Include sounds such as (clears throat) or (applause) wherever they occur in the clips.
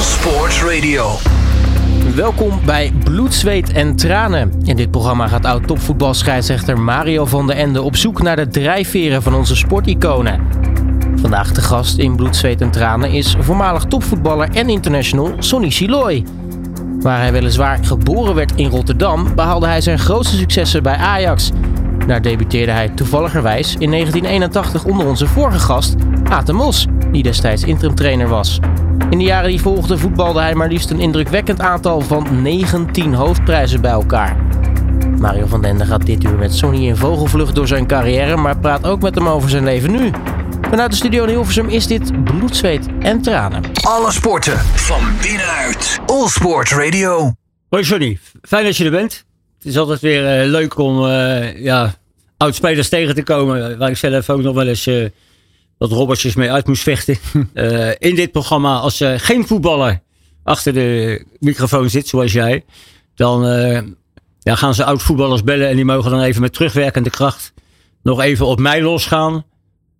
Sports Radio. Welkom bij Bloed, Zweet en Tranen. In dit programma gaat oud-topvoetbalscheidsrechter Mario van der Ende op zoek naar de drijfveren van onze sporticonen. Vandaag de gast in Bloed, Zweet en Tranen is voormalig topvoetballer en international Sonny Siloy. Waar hij weliswaar geboren werd in Rotterdam, behaalde hij zijn grootste successen bij Ajax. Daar debuteerde hij toevalligerwijs in 1981 onder onze vorige gast, Aten Mos, die destijds interimtrainer was. In de jaren die volgden voetbalde hij maar liefst een indrukwekkend aantal van 19 hoofdprijzen bij elkaar. Mario van Dende gaat dit uur met Sonny in vogelvlucht door zijn carrière, maar praat ook met hem over zijn leven nu. Vanuit de studio in Hilversum is dit bloed, zweet en tranen. Alle sporten van binnenuit. All Sports Radio. Hoi Johnny, fijn dat je er bent. Het is altijd weer eh, leuk om eh, ja, oud-spelers tegen te komen. Waar ik zelf ook nog wel eens uh, wat robbertjes mee uit moest vechten. (laughs) in dit programma, als er geen voetballer achter de microfoon zit, zoals jij, dan ja, gaan ze oud-voetballers bellen en die mogen dan even met terugwerkende kracht nog even op mij losgaan.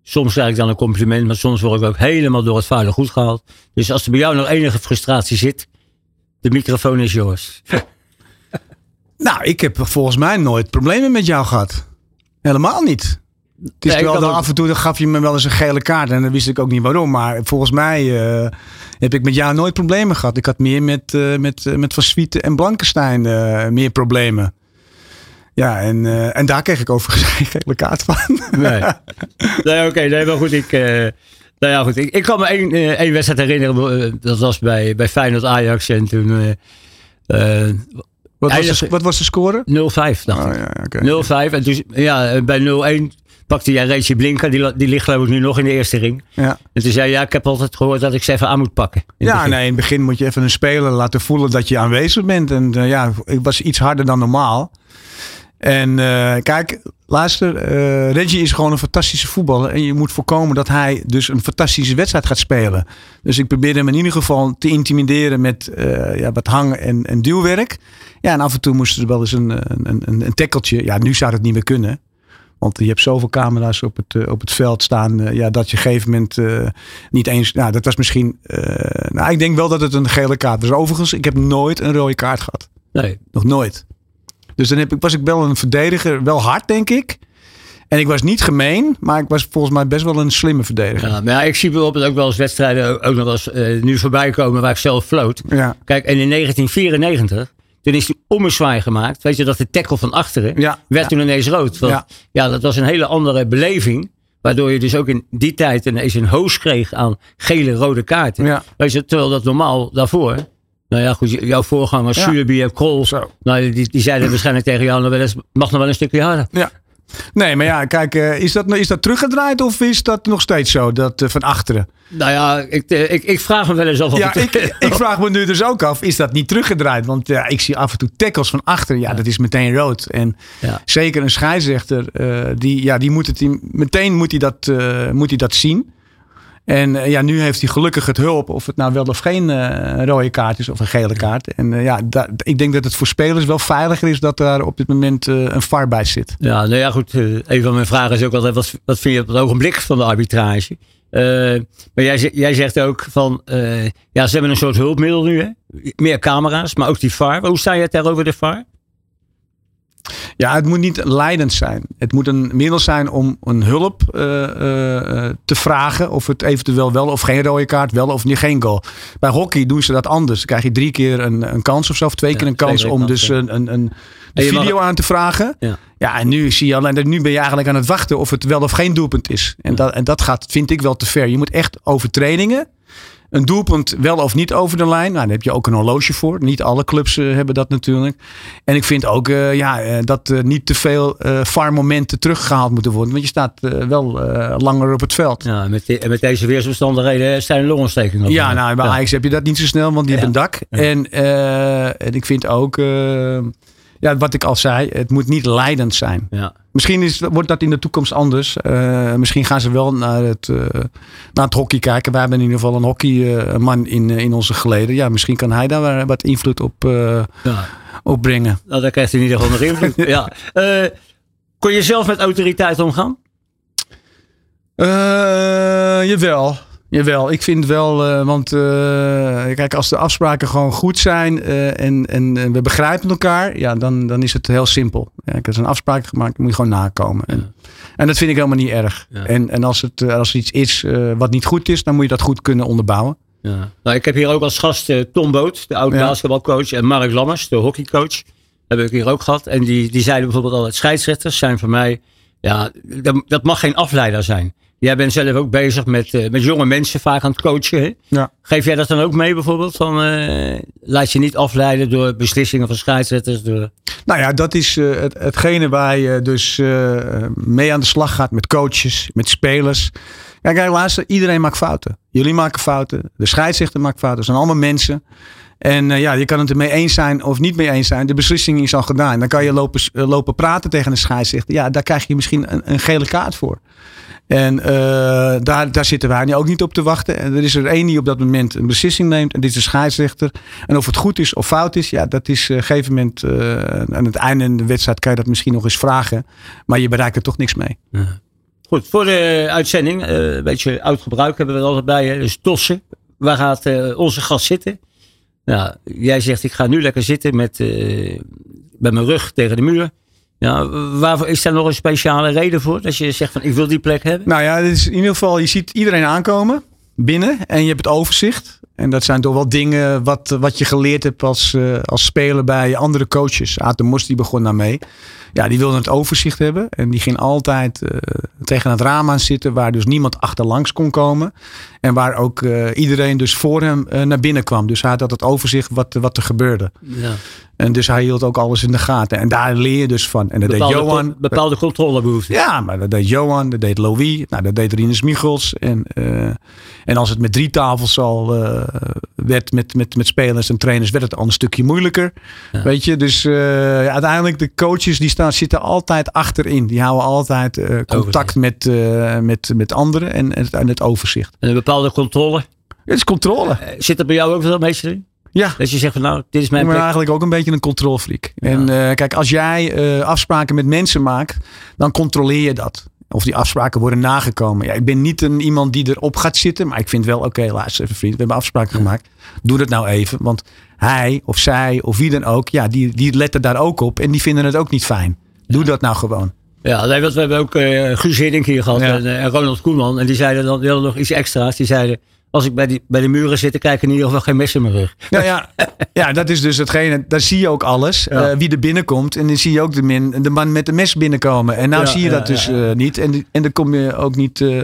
Soms krijg ik dan een compliment, maar soms word ik ook helemaal door het vuile goed gehaald. Dus als er bij jou nog enige frustratie zit, de microfoon is yours. (laughs) Nou, ik heb volgens mij nooit problemen met jou gehad. Helemaal niet. Het is Nee, wel dat ook- af en toe dan gaf je me wel eens een gele kaart en dan wist ik ook niet waarom. Maar volgens mij eh, heb ik met jou nooit problemen gehad. Ik had meer met, eh, met, eh, met Van Swieten en Blankenstein meer problemen. Ja, en, en daar kreeg ik overigens (laughs) geen gele kaart van. Nee, nee oké, nee, maar goed. Ik, nou ja, goed. Ik, ik kan me één, één wedstrijd herinneren. dat was bij, bij Feyenoord Ajax. En toen Wat, was de, wat was de score? 0-5, dacht Oh, ik. ja, oké. 0-5. En toen, ja, bij 0-1 pakte jij Reetje Blinker. Die, die ligt geloof ik nu nog in de eerste ring. Ja. En toen zei hij, ja, ik heb altijd gehoord dat ik ze even aan moet pakken. Het Ja, nee, in het begin moet je even een speler laten voelen dat je aanwezig bent. En eh, ja, ik was iets harder dan normaal. En eh, kijk, luister, eh, Reggie is gewoon een fantastische voetballer. En je moet voorkomen dat hij dus een fantastische wedstrijd gaat spelen. Dus ik probeerde hem in ieder geval te intimideren met ja, wat hang- en, en duwwerk. Ja, en af en toe moest er wel eens een, een, een, een tackeltje. Ja, nu zou dat niet meer kunnen. Want je hebt zoveel camera's op het, eh, op het veld staan. eh, ja, dat je op een gegeven moment eh, niet eens. Nou, dat was misschien. nou, ik denk wel dat het een gele kaart was. Overigens, ik heb nooit een rode kaart gehad. Nee, Nog nooit. Dus dan heb ik, was ik wel een verdediger. Wel hard, denk ik. En ik was niet gemeen. Maar ik was volgens mij best wel een slimme verdediger. ja, maar ja, ik zie bijvoorbeeld ook wel eens wedstrijden ook, nog wel eens nu voorbij komen waar ik zelf floot. Ja. Kijk, en in 1994, toen is die ommezwaai gemaakt. Weet je, dat de tackle van achteren Ja. werd toen ineens rood. Want, Ja. ja. dat was een hele andere beleving. Waardoor je dus ook in die tijd ineens een hoos kreeg aan gele, rode kaarten. Weet je, terwijl dat normaal daarvoor... Nou ja, goed, jouw voorganger, Ja. Zuurby en Krol, Zo. nou, die, die zeiden waarschijnlijk tegen jou, nou, wel eens, mag nog wel een stukje harder. Ja. Nee, maar ja, kijk, eh, is, dat, is dat teruggedraaid of is dat nog steeds zo? Dat eh, van achteren? Nou ja, ik, eh, ik, ik vraag me wel eens af Ja, ik, (laughs) ik vraag me nu dus ook af, is dat niet teruggedraaid? Want ja, ik zie af en toe tackles van achter. Ja, dat is meteen rood. En Ja. zeker een scheidsrechter, die, ja, die moet het meteen moet hij dat, moet hij dat zien. En eh, ja, nu heeft hij gelukkig het hulp of het nou wel of geen eh, rode kaart is of een gele kaart. En eh, ja, da- ik denk dat het voor spelers wel veiliger is dat daar op dit moment een VAR bij zit. Ja, nou ja, goed. een van mijn vragen is ook altijd: wat, wat vind je op het ogenblik van de arbitrage? Maar jij, jij zegt ook van. ja, ze hebben een soort hulpmiddel nu, hè? Meer camera's, maar ook die VAR. Hoe sta je tegenover de VAR? Ja, het moet niet leidend zijn. Het moet een middel zijn om een hulp eh, eh, eh, te vragen. Of het eventueel wel of geen rode kaart, wel of niet geen goal. Bij hockey doen ze dat anders. Dan krijg je drie keer een, een kans of zo. Of twee keer een kans om dus een, een, een mag- video aan te vragen. Ja. Ja, en nu zie je alleen dat nu ben je eigenlijk aan het wachten of het wel of geen doelpunt is. En, dat, en dat gaat, vind ik wel te ver. Je moet echt overtredingen. Een doelpunt wel of niet over de lijn. Nou, daar heb je ook een horloge voor. Niet alle clubs eh, hebben dat natuurlijk. En ik vind ook eh, ja, eh, dat er niet te veel eh VAR-momenten teruggehaald moeten worden. Want je staat wel langer op het veld. Ja, met, de- met deze weersomstandigheden zijn longontstekingen. Ja, nou, bij Ja. Ajax heb je dat niet zo snel, want die Ja. hebben een dak. En, en ik vind ook, ja, wat ik al zei, het moet niet leidend zijn. Ja. Misschien is, wordt dat in de toekomst anders. Eh, misschien gaan ze wel naar het, eh, naar het hockey kijken. Wij hebben in ieder geval een hockeyman in, eh, in onze geleden. Ja, misschien kan hij daar wat invloed op, ja. op brengen. Nou, daar krijgt hij in ieder geval nog invloed. (laughs) ja. Kon je zelf met autoriteit omgaan? Jawel. Jawel, ik vind wel, uh, want uh, kijk, als de afspraken gewoon goed zijn uh, en, en, we begrijpen elkaar, ja, dan, dan is het heel simpel. Kijk, als er een afspraak gemaakt, moet je gewoon nakomen. En, ja. en dat vind ik helemaal niet erg. Ja. En, en als, het, als er iets is wat niet goed is, dan moet je dat goed kunnen onderbouwen. Ja. Nou, ik heb hier ook als gast Tom Boot, de oud basketbalcoach, en Mark Lammers, de hockeycoach. Heb ik hier ook gehad. En die, die zeiden bijvoorbeeld altijd, scheidsrechters zijn voor mij, ja, dat, dat mag geen afleider zijn. Jij bent zelf ook bezig met, uh, met jonge mensen vaak aan het coachen. Hè? Ja. Geef jij dat dan ook mee bijvoorbeeld? Van, uh, laat je niet afleiden door beslissingen van scheidsrechters? Door... Nou ja, dat is uh, het, hetgene waar je dus mee aan de slag gaat met coaches, met spelers. Kijk, kijk, luister, iedereen maakt fouten. Jullie maken fouten, de scheidsrechter maakt fouten. Het zijn allemaal mensen. En uh, ja, je kan het ermee eens zijn of niet mee eens zijn. De beslissing is al gedaan. Dan kan je lopen, lopen praten tegen een scheidsrechter. Ja, daar krijg je misschien een, een gele kaart voor. En uh, daar, daar zitten wij nu ook niet op te wachten. En er is er één die op dat moment een beslissing neemt. En dit is de scheidsrechter. En of het goed is of fout is, ja, dat is op uh, een gegeven moment. Uh, aan het einde van de wedstrijd kan je dat misschien nog eens vragen. Maar je bereikt er toch niks mee. Ja. Goed, voor de uitzending, een beetje oud gebruik hebben we er altijd bij. Hè? Dus tossen. Waar gaat onze gast zitten? Nou, jij zegt ik ga nu lekker zitten met, met mijn rug tegen de muur. Ja, waarvoor is daar nog een speciale reden voor? Dat je zegt van ik wil die plek hebben? Nou ja, is in ieder geval, je ziet iedereen aankomen binnen en je hebt het overzicht. En dat zijn toch wel dingen wat, wat je geleerd hebt als, uh, als speler bij andere coaches. Aad de Mos die begon daarmee. Ja, die wilde het overzicht hebben. En die ging altijd uh, tegen het raam aan zitten. Waar dus niemand achterlangs kon komen. En waar ook uh, iedereen dus voor hem naar binnen kwam. Dus hij had het overzicht wat, wat er gebeurde. Ja. En dus hij hield ook alles in de gaten. En daar leer je dus van. En dat bepaalde deed Johan. Bepaalde controlebehoeften. Ja, maar dat deed Johan, dat deed Louis, nou, dat deed Rinus Michels. En, uh, en als het met drie tafels al uh, werd met, met, met spelers en trainers, werd het al een stukje moeilijker. Ja. Weet je, dus uh, ja, uiteindelijk de coaches die staan, zitten altijd achterin. Die houden altijd contact met, met, met anderen en, en, het, en het overzicht. En een bepaalde controle? Het is controle. zit er bij jou ook wel meester in? Ja. Dat je zegt van nou, dit is mijn Ik ben eigenlijk ook een beetje een controlfreak. Ja. En uh, kijk, als jij uh, afspraken met mensen maakt, dan controleer je dat. Of die afspraken worden nagekomen. Ja, ik ben niet een, iemand die erop gaat zitten. Maar ik vind wel, oké, okay, luister even vriend. We hebben afspraken gemaakt. Doe dat nou even. Want hij of zij of wie dan ook. Ja, die, die letten daar ook op. En die vinden het ook niet fijn. Doe dat nou gewoon. Ja, nee, we hebben ook uh, Guus Hiddink hier gehad. Ja. En, Ronald Koeman. En die zeiden dan die nog iets extra's. Die zeiden als ik bij, die, bij de muren zit, dan krijg ik in ieder geval geen mes in mijn rug. Ja, ja. ja dat is dus hetgene. Daar zie je ook alles. Ja. Uh, wie er binnenkomt. En dan zie je ook de, min, de man met de mes binnenkomen. En nou ja, zie je ja, dat dus uh, niet. En, en dan kom je ook niet. Uh,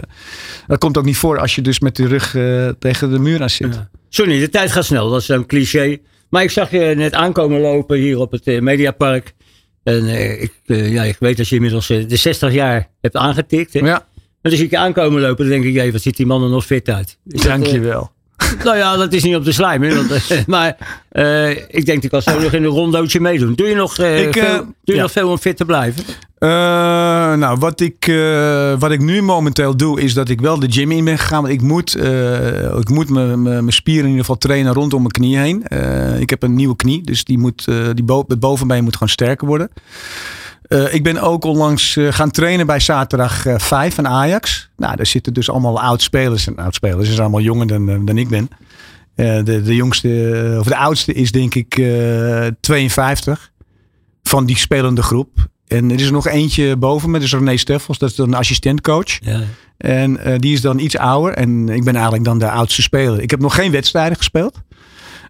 dat komt ook niet voor als je dus met de rug tegen de muur aan zit. Sorry, de tijd gaat snel. Dat is een cliché. Maar ik zag je net aankomen lopen hier op het Mediapark. En ik, ja, ik weet dat je inmiddels de 60 jaar hebt aangetikt. Hè? Ja. En als ik je aankomen lopen, dan denk ik, hey, wat ziet die man er nog fit uit. Is Dankjewel. Uh, nou ja, dat is niet op de slijm. Want, uh, (laughs) maar uh, ik denk, ik kan zo nog in een rondootje meedoen. Doe je nog, ik, veel, doe je ja. nog veel om fit te blijven? nou, wat ik, wat ik nu momenteel doe, is dat ik wel de gym in ben gegaan. Want ik moet, ik moet mijn spieren in ieder geval trainen rondom mijn knie heen. ik heb een nieuwe knie, dus die moet, die bo het bovenbeen moet gewoon sterker worden. Uh, ik ben ook onlangs uh, gaan trainen bij zaterdag uh, 5 van Ajax. Nou, daar zitten dus allemaal oud-spelers. En oud-spelers is allemaal jonger dan, dan ik ben. de, de jongste, of de oudste is denk ik 52 van die spelende groep. En er is er nog eentje boven me, dat is René Steffels. Dat is dan een assistentcoach. Ja. En die is dan iets ouder. En ik ben eigenlijk dan de oudste speler. Ik heb nog geen wedstrijden gespeeld.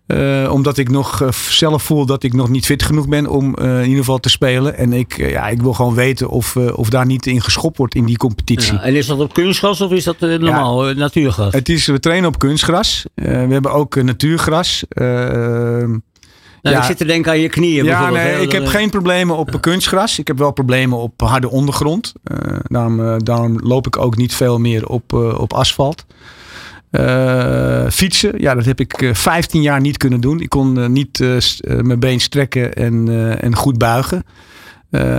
Uh, omdat ik nog uh, zelf voel dat ik nog niet fit genoeg ben om uh, in ieder geval te spelen. En ik, ja, ik wil gewoon weten of, of daar niet in geschopt wordt in die competitie. Ja, en is dat op kunstgras of is dat normaal ja, natuurgras? Het is, we trainen op kunstgras. we hebben ook natuurgras. Nou, ja, ik zit te denken aan je knieën. Ja, nee, ik heb geen problemen op kunstgras. Ik heb wel problemen op harde ondergrond. daarom, daarom loop ik ook niet veel meer op, op asfalt. Uh, fietsen, ja, dat heb ik uh, 15 jaar niet kunnen doen. Ik kon uh, niet mijn been strekken en, en goed buigen.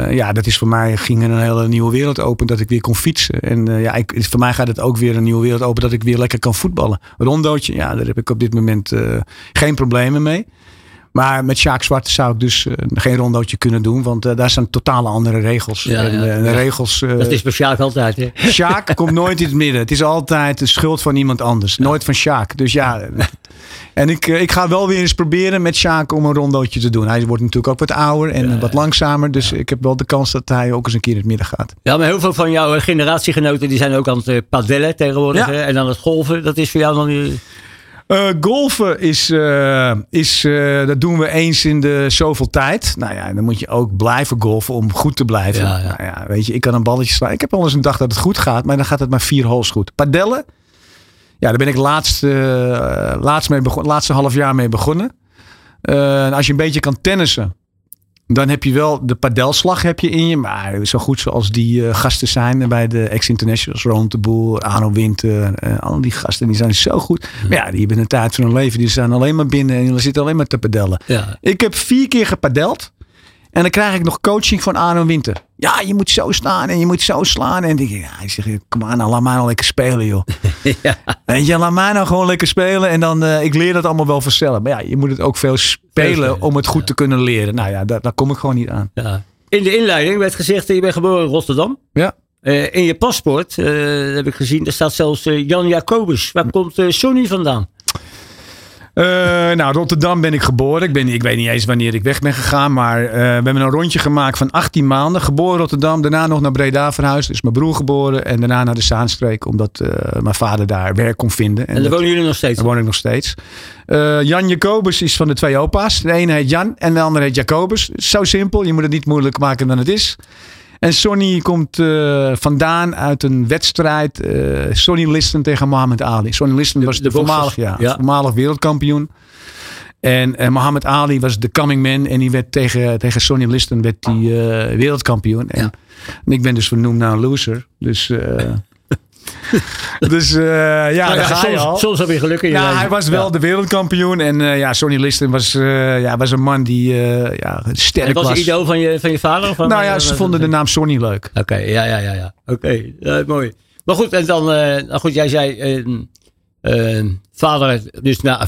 ja, dat is voor mij ging een hele nieuwe wereld open dat ik weer kon fietsen. En ja, ik, voor mij gaat het ook weer een nieuwe wereld open dat ik weer lekker kan voetballen. Rondootje, ja, daar heb ik op dit moment geen problemen mee. Maar met Sjaak Zwart zou ik dus eh, geen rondootje kunnen doen. Want eh, daar zijn totale andere regels. Ja, en, ja, eh, ja. regels... Dat is bij Sjaak altijd. Hè? Sjaak (laughs) komt nooit in het midden. Het is altijd de schuld van iemand anders. Nooit van Sjaak. Dus ja. En ik, ik ga wel weer eens proberen met Sjaak om een rondootje te doen. Hij wordt natuurlijk ook wat ouder en wat langzamer. Dus ik heb wel de kans dat hij ook eens een keer in het midden gaat. Ja, maar heel veel van jouw generatiegenoten die zijn ook aan het padellen tegenwoordig. En aan het golven. Dat is voor jou dan niet... Eh, golfen is, eh, is eh, dat doen we eens in de zoveel tijd. Nou ja, dan moet je ook blijven golfen om goed te blijven. Ja, ja. Nou ja, weet je, ik kan een balletje slaan. Ik heb wel eens een dag dat het goed gaat, maar dan gaat het maar vier holes goed. Padellen, ja, daar ben ik laatst, laatst mee begon, laatste half jaar mee begonnen. En als je een beetje kan tennissen, dan heb je wel de padelslag heb je in je. Maar zo goed zoals die eh, gasten zijn bij de ex-internationals. Ron de Boer, Arno Winter. eh, al die gasten die zijn zo goed. Maar ja, die hebben een tijd van hun leven. Die staan alleen maar binnen en die zitten alleen maar te padellen. Ja. Ik heb vier keer gepadeld. En dan krijg ik nog coaching van Arno Winter. Ja, je moet zo staan en je moet zo slaan. En denk ik, ja, ik zeg, kom aan, nou, laat mij nou lekker spelen, joh. (laughs) ja. Weet je, laat mij nou gewoon lekker spelen. En dan, eh, ik leer dat allemaal wel vanzelf. Maar ja, je moet het ook veel spelen om het goed te kunnen leren. Nou ja, daar, daar kom ik gewoon niet aan. Ja. In de inleiding werd gezegd dat je bent geboren in Rotterdam. Ja. Eh, in je paspoort, eh, heb ik gezien, daar staat zelfs eh, Jan Jacobus. Waar komt eh Sonny vandaan? Eh, nou, Rotterdam ben ik geboren. Ik, ben, ik weet niet eens wanneer ik weg ben gegaan. Maar eh, we hebben een rondje gemaakt van 18 maanden. Geboren Rotterdam. Daarna nog naar Breda verhuisd. Is mijn broer geboren. En daarna naar de Zaanstreek. Omdat eh, mijn vader daar werk kon vinden. En daar dat- wonen jullie nog steeds? Daar woon ik nog steeds. Jan Jacobus is van de twee opa's. De ene heet Jan en de andere heet Jacobus. Zo simpel. Je moet het niet moeilijker maken dan het is. En Sonny komt eh, vandaan uit een wedstrijd. eh Sonny Liston tegen Mohammed Ali. Sonny Liston was de, voormalig, ja, Ja. voormalig wereldkampioen. En Mohammed Ali was de coming man. En die werd tegen, tegen Sonny Liston werd die, wereldkampioen. En, en ik ben dus vernoemd naar een loser. Dus, (laughs) (laughs) dus eh, ja, Nou daar ja, ga je al. soms, heb je geluk in je Ja, leven. hij was wel de wereldkampioen. En eh, ja, Sonny Liston was, eh, ja, was een man die ja, sterk En was was. idool van je, van je vader? Of van, nou ja, ze vonden de naam Sonny leuk. Oké, ja, ja, ja. ja. Oké, mooi. Maar goed, en dan, nou goed, jij zei, eh, eh, vader, dus na,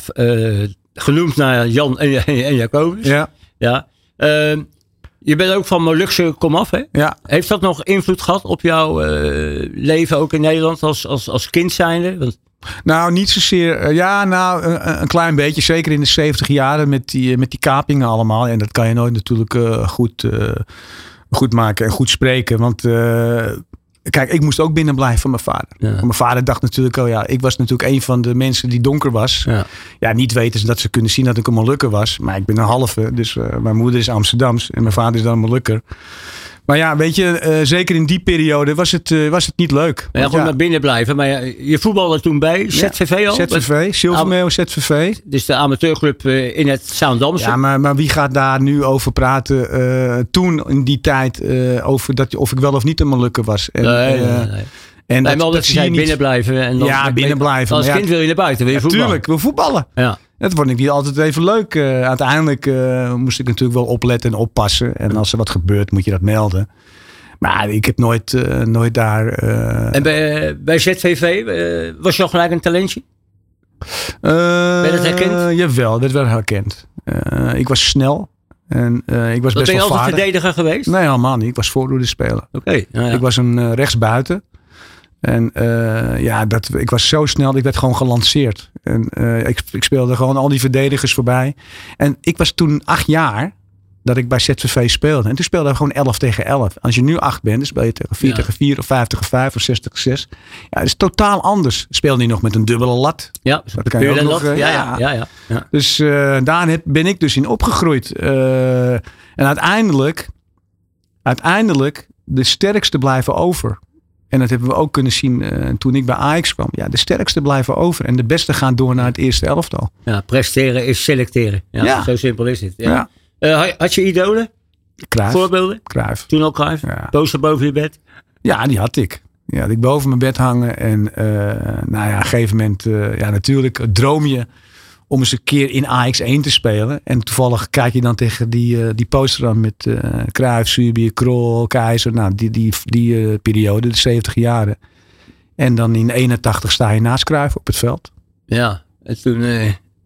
genoemd naar Jan en, en, en Jacobus. Ja, Ja. Eh, je bent ook van Molukse komaf, hè? ja. Heeft dat nog invloed gehad op jouw eh, leven ook in Nederland als, als, als kind zijnde? Want, Nou, niet zozeer. eh, ja, nou, een, een klein beetje. Zeker in de 70 jaren met die, met die kapingen allemaal. En dat kan je nooit natuurlijk eh, goed, eh, goed maken en goed spreken. Want eh, kijk, ik moest ook binnen blijven van mijn vader. Ja. Mijn vader dacht natuurlijk al, ja, ik was natuurlijk een van de mensen die donker was. ja. Ja, niet weten ze dat ze kunnen zien dat ik een Molukker was. Maar ik ben een halve. Dus eh, mijn moeder is Amsterdams en mijn vader is dan een Molukker. Maar ja, weet je, eh, zeker in die periode was het, eh, was het niet leuk. Ja, gewoon naar binnen blijven. Maar ja, je voetbalde toen bij ZVV al? ZVV, Silvermeel, ZVV. Dus de amateurclub eh, in het Zaandamse. Ja, maar, maar wie gaat daar nu over praten? toen in die tijd over dat, of ik wel of niet een Molukker was. En, nee, nee, nee. En dat, dat je zei niet. binnen blijven. En dan, Ja, binnen blijven, Als kind wil je naar buiten, wil je voetballen. Tuurlijk, we voetballen. Ja. Het vond ik niet altijd even leuk. Eh, uiteindelijk eh, moest ik natuurlijk wel opletten en oppassen. En als er wat gebeurt, moet je dat melden. Maar ik heb nooit, eh, nooit daar. En bij, bij ZVV was je al gelijk een talentje? je dat herkend? Jawel, dat werd herkend. Ik was snel. En ik was Dat best ben je wel altijd verdediger geweest? Nee, helemaal niet. Ik was voordoende speler. Oké. nou ja. Ik was een rechtsbuiten. En eh, ja, dat, ik was zo snel, ik werd gewoon gelanceerd. En eh, ik, ik speelde gewoon al die verdedigers voorbij. En ik was toen acht jaar dat ik bij ZVV speelde. En toen speelden we gewoon 11 tegen 11. Als je nu acht bent, dan speel je tegen 4 Ja. tegen 4 of 5 tegen 5 of 6 tegen 6. Ja, dat is totaal anders. Speelde je nog met een dubbele lat. ja, dat kan je ook nog, eh, Ja, ja. ja, ja. Dus eh, daar heb, ben ik dus in opgegroeid. En uiteindelijk, uiteindelijk, de sterkste blijven over. En dat hebben we ook kunnen zien eh, toen ik bij Ajax kwam. Ja, de sterkste blijven over. En de beste gaan door naar het eerste elftal. Ja, presteren is selecteren. Ja, Ja. Zo simpel is het. Ja. Ja, Eh, had- je idolen? Cruijff. Voorbeelden? Cruijff. Toen al Cruijff? Ja. Poster boven je bed? Ja, die had ik. Die had ik boven mijn bed hangen. En eh, nou ja, op een gegeven moment, ja, natuurlijk droom je om eens een keer in AX1 te spelen. En toevallig kijk je dan tegen die, eh, die poster aan met eh Cruijff, Krol, Keizer. Nou, die, die, die eh, periode, de 70 jaren. En dan in 81 sta je naast Cruijff op het veld. Ja. En toen,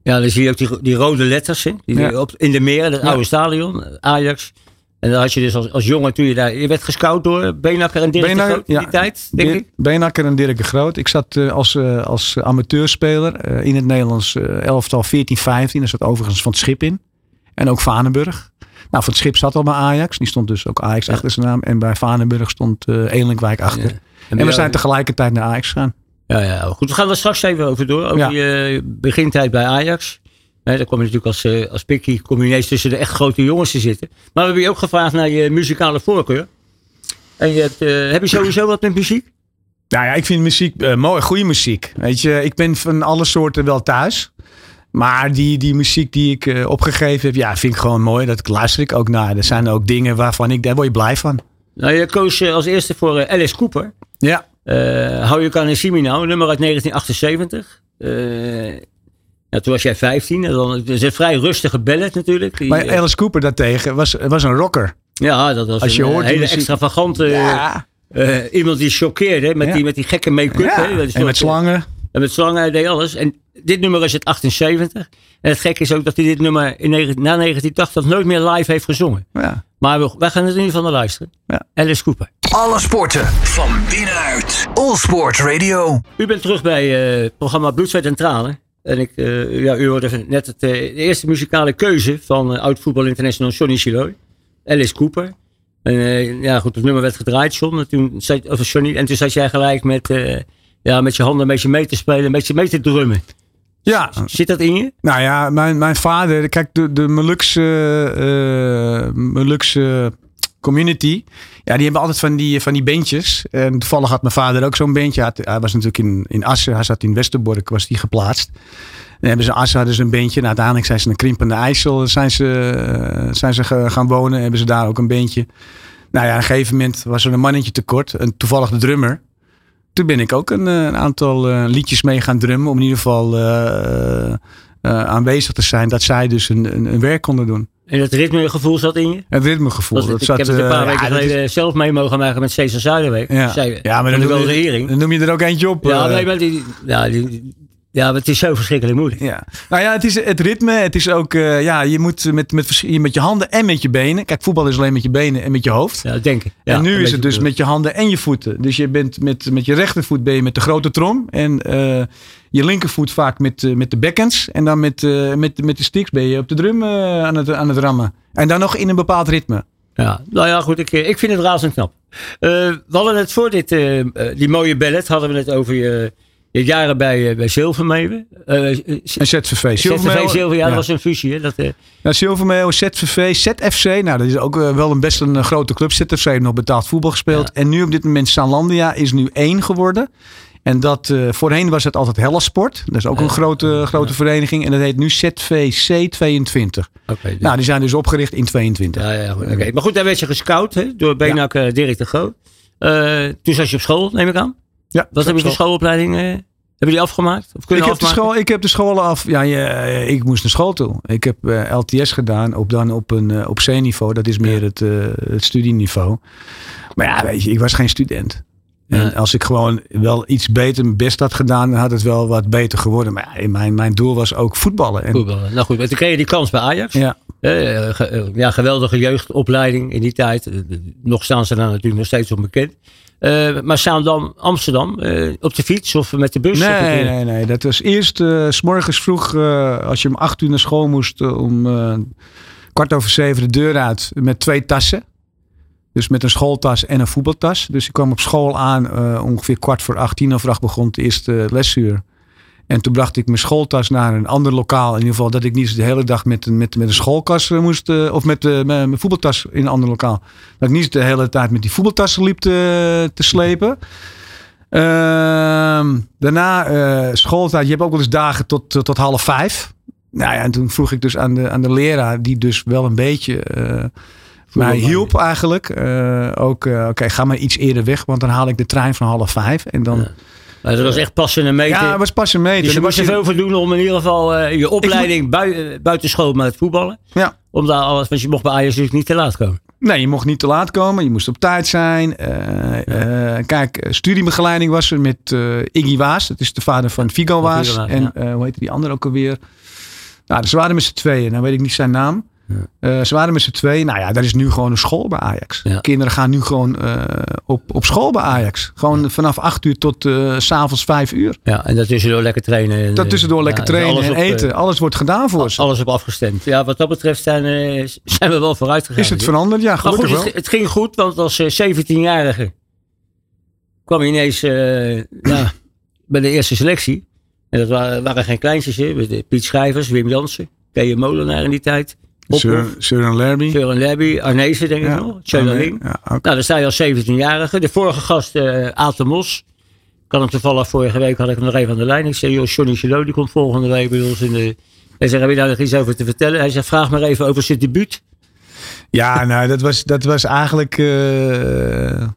Ja, dan zie je ook die, die rode letters hè, die, Ja. op, in de meer, Ja. oude stadion, Ajax. En dan had je dus als, als jongen, toen je daar, je werd gescout door Beenakker en Dirk de Groot in die ja. tijd, denk ik. Beenhakker en Dirk de Groot. Ik zat eh, als, eh, als amateurspeler eh, in het Nederlands elftal 14, 15. Daar zat overigens Van het Schip in. En ook Vanenburg. Nou, Van het Schip zat al bij Ajax. Die stond dus ook Ajax achter zijn naam. En bij Vanenburg stond Elenkwijk achter. Ja. En we zijn tegelijkertijd naar Ajax gegaan. Ja, ja, goed. We gaan er straks even over door. Over Ja. je begintijd bij Ajax. Hè, daar kom je natuurlijk als, eh, als pikkie, kom je ineens tussen de echt grote jongens te zitten. Maar we hebben je ook gevraagd naar je muzikale voorkeur. En je hebt, eh, heb je sowieso wat met muziek? Nou ja, ik vind muziek eh, mooi, goede muziek. Weet je, ik ben van alle soorten wel thuis. Maar die, die muziek die ik opgegeven heb, ja, vind ik gewoon mooi. Dat luister ik ook naar. Er zijn ook dingen waarvan ik, daar word je blij van. Nou, je koos als eerste voor Alice Cooper. Ja, Hou je kan in Simino, nummer uit 1978. Ja, toen was jij 15. En dan, het is een vrij rustige ballad natuurlijk. Die, maar eh, Alice Cooper daartegen was, was een rocker. ja, dat was als je een eh, hoort hele muziek- extravagante... Ja, eh, iemand die choqueerde met, Ja. die, met die gekke make-up. ja. en met slangen. En met slangen, hij deed alles. En dit nummer is het 78. En het gekke is ook dat hij dit nummer in, na 1980 nooit meer live heeft gezongen. Ja. Maar we, wij gaan er in ieder geval naar luisteren. Ja. Alice Cooper. Alle sporten van binnenuit. All Sport Radio. U bent terug bij eh, het programma Bloed, Zweet en Tranen. En ik, eh, ja, u hoorde net het, eh, de eerste muzikale keuze van eh, oud-voetbal international Johnny Chiloy. Alice Cooper. En ja, goed, het nummer werd gedraaid, John. En toen, of Johnny, en toen zat jij gelijk met, ja, met je handen een beetje mee te spelen, een beetje mee te drummen. ja, Zit dat in je? nou ja, mijn, mijn vader, kijk, de, de Molukse, Molukse community, ja, die hebben altijd van die, van die bandjes. En toevallig had mijn vader ook zo'n bandje. Hij, was natuurlijk in, in Assen, hij zat in Westerbork, was die geplaatst. Dan hebben ze Assen ze een bandje. Nou, uiteindelijk zijn ze naar Krimpende IJssel zijn ze, eh, zijn ze gaan wonen. Hebben ze daar ook een bandje. Nou ja, op een gegeven moment was er een mannetje tekort. En toevallig de drummer. Toen ben ik ook een, eh, een aantal eh, liedjes mee gaan drummen. Om in ieder geval aanwezig te zijn. Dat zij dus een, een, een werk konden doen. En het ritmegevoel zat in je? Het ritmegevoel. Dat, Dat ik zat, heb het een eh, paar ja, weken is- geleden zelf mee mogen maken met Cesar Zuiderweg. Ja. Zei, ja, maar dan dan wel noem, de je, hering. dan noem je er ook eentje op. Ja, eh. nee, maar, die, ja, die, ja, maar het is zo verschrikkelijk moeilijk. Ja. Nou ja, het is het ritme. Het is ook, eh, ja, je moet met, met, met je handen en met je benen. Kijk, voetbal is alleen met je benen en met je hoofd. Ja, dat denk ik. Ja, en nu is het dus met je handen en je voeten. Dus je bent met, met je rechtervoet ben je met de grote trom. En eh, je linkervoet vaak met, eh, met de backhands. En dan met, met, met de sticks ben je op de drum aan, het, aan het rammen. En dan nog in een bepaald ritme. Ja, nou ja, goed. Ik, ik vind het razend knap. We hadden het voor dit, die mooie ballet, hadden we het over je, je jaren bij, eh, bij Zilvermeeuwen. Eh, eh, En ZVV. ZVV Zilver, ja, ja. dat was een fusie. Hè? Dat, eh, Ja, Zilvermeeuw, ZVV, ZFC. Nou, dat is ook eh, wel een best een eh, grote club. ZFC heeft nog betaald voetbal gespeeld. En nu op dit moment Zaanlandia is nu één geworden. En dat, eh, voorheen was het altijd Hellasport. Dat is ook een grote, grote vereniging. En dat heet nu ZVC 22. Oké, dus- Nou, die zijn dus opgericht in 22. ja, ja, goed, oké. Maar goed, daar werd je gescout hè, door Benak eh, Dirk de Groot. Eh, toen zat je op school, neem ik aan. Ja, Wat heb je voor schoolopleiding? eh hebben die afgemaakt? Of Ik kunnen heb, de school, ik heb de scholen af. Ja, je, ik moest naar school toe. Ik heb eh, LTS gedaan, op, dan op een eh, op C-niveau. Dat is meer het, het studieniveau. Maar ja, weet je, ik was geen student. En als ik gewoon wel iets beter mijn best had gedaan, dan had het wel wat beter geworden. Maar ja, mijn, mijn doel was ook voetballen. En, Voetballen. Nou goed, en toen kreeg je die kans bij Ajax. Ja, ja, geweldige jeugdopleiding in die tijd. Nog staan ze daar natuurlijk nog steeds onbekend. Eh maar Zaandam, Amsterdam, eh, op de fiets of met de bus? Of Nee, eh, nee, nee. Dat was eerst eh, s morgens vroeg, als je om acht uur naar school moest, om kwart over zeven de deur uit met twee tassen. Dus met een schooltas en een voetbaltas. Dus ik kwam op school aan ongeveer kwart voor acht, tien over acht begon het eerste lesuur. En toen bracht ik mijn schooltas naar een ander lokaal. In ieder geval dat ik niet de hele dag met, een- met, met een schoolkas eh, moest. eh, of met eh, mijn mijn voetbaltas in een ander lokaal. Dat ik niet de hele tijd met die voetbaltassen liep te, te slepen. Ehm, daarna schooltijd. Je hebt ook wel eens dagen tot, tot, tot half vijf. Nou ja, en toen vroeg ik dus aan de, aan de leraar, die dus wel een beetje mij hielp eigenlijk. Ook, oké, ga maar iets eerder weg, want dan haal ik de trein van half vijf. En dan, Ja. Maar dat was echt passen en meten. ja, het was pas een meter. dus je moest er was je- veel voor doen om in ieder geval eh, je opleiding bui, buitenschool met het voetballen. Ja. Om daar alles, want je mocht bij Ajax natuurlijk niet te laat komen. Nee, je mocht niet te laat komen. Je moest op tijd zijn. Eh, eh, kijk, studiebegeleiding was er met Iggy Waas. Dat is de vader van Figo Waas. En ja. hoe heet die andere ook alweer? Nou, ze waren met z'n tweeën. Nou weet ik niet zijn naam. Eh, ze waren met z'n tweeën. Nou ja, daar is nu gewoon een school bij Ajax. Ja. Kinderen gaan nu gewoon eh, op, op school bij Ajax. Gewoon vanaf 8 uur tot eh, s s'avonds 5 uur. Ja, en dat tussendoor lekker trainen. en, Dat tussendoor lekker trainen en op, eten. Alles wordt gedaan voor ze. Alles op afgestemd. Ja, wat dat betreft zijn, zijn we wel vooruit gegaan. Is het veranderd? Ja, goed, gelukkig wel. het, het ging goed, want als eh, 17-jarige kwam hij ineens ja, (clears throat) bij de eerste selectie. En dat waren, waren geen kleintjes, hè. Piet Schrijvers, Wim Jansen, Keje Molenaar in die tijd. Søren Lerby. Søren Lerby, Arnezen denk ik nog. Ja, oké. Nou, dan sta je als 17-jarige. De vorige gast, eh Aad de Mos. Ik had hem toevallig vorige week, had ik hem nog even aan de lijn. Ik zei, joh, Johnny Chelot, die komt volgende week bij ons in de... Hij zei, heb je daar nog iets over te vertellen? Hij zei, vraag maar even over zijn debuut. Ja, nou, dat was, dat was eigenlijk. eh,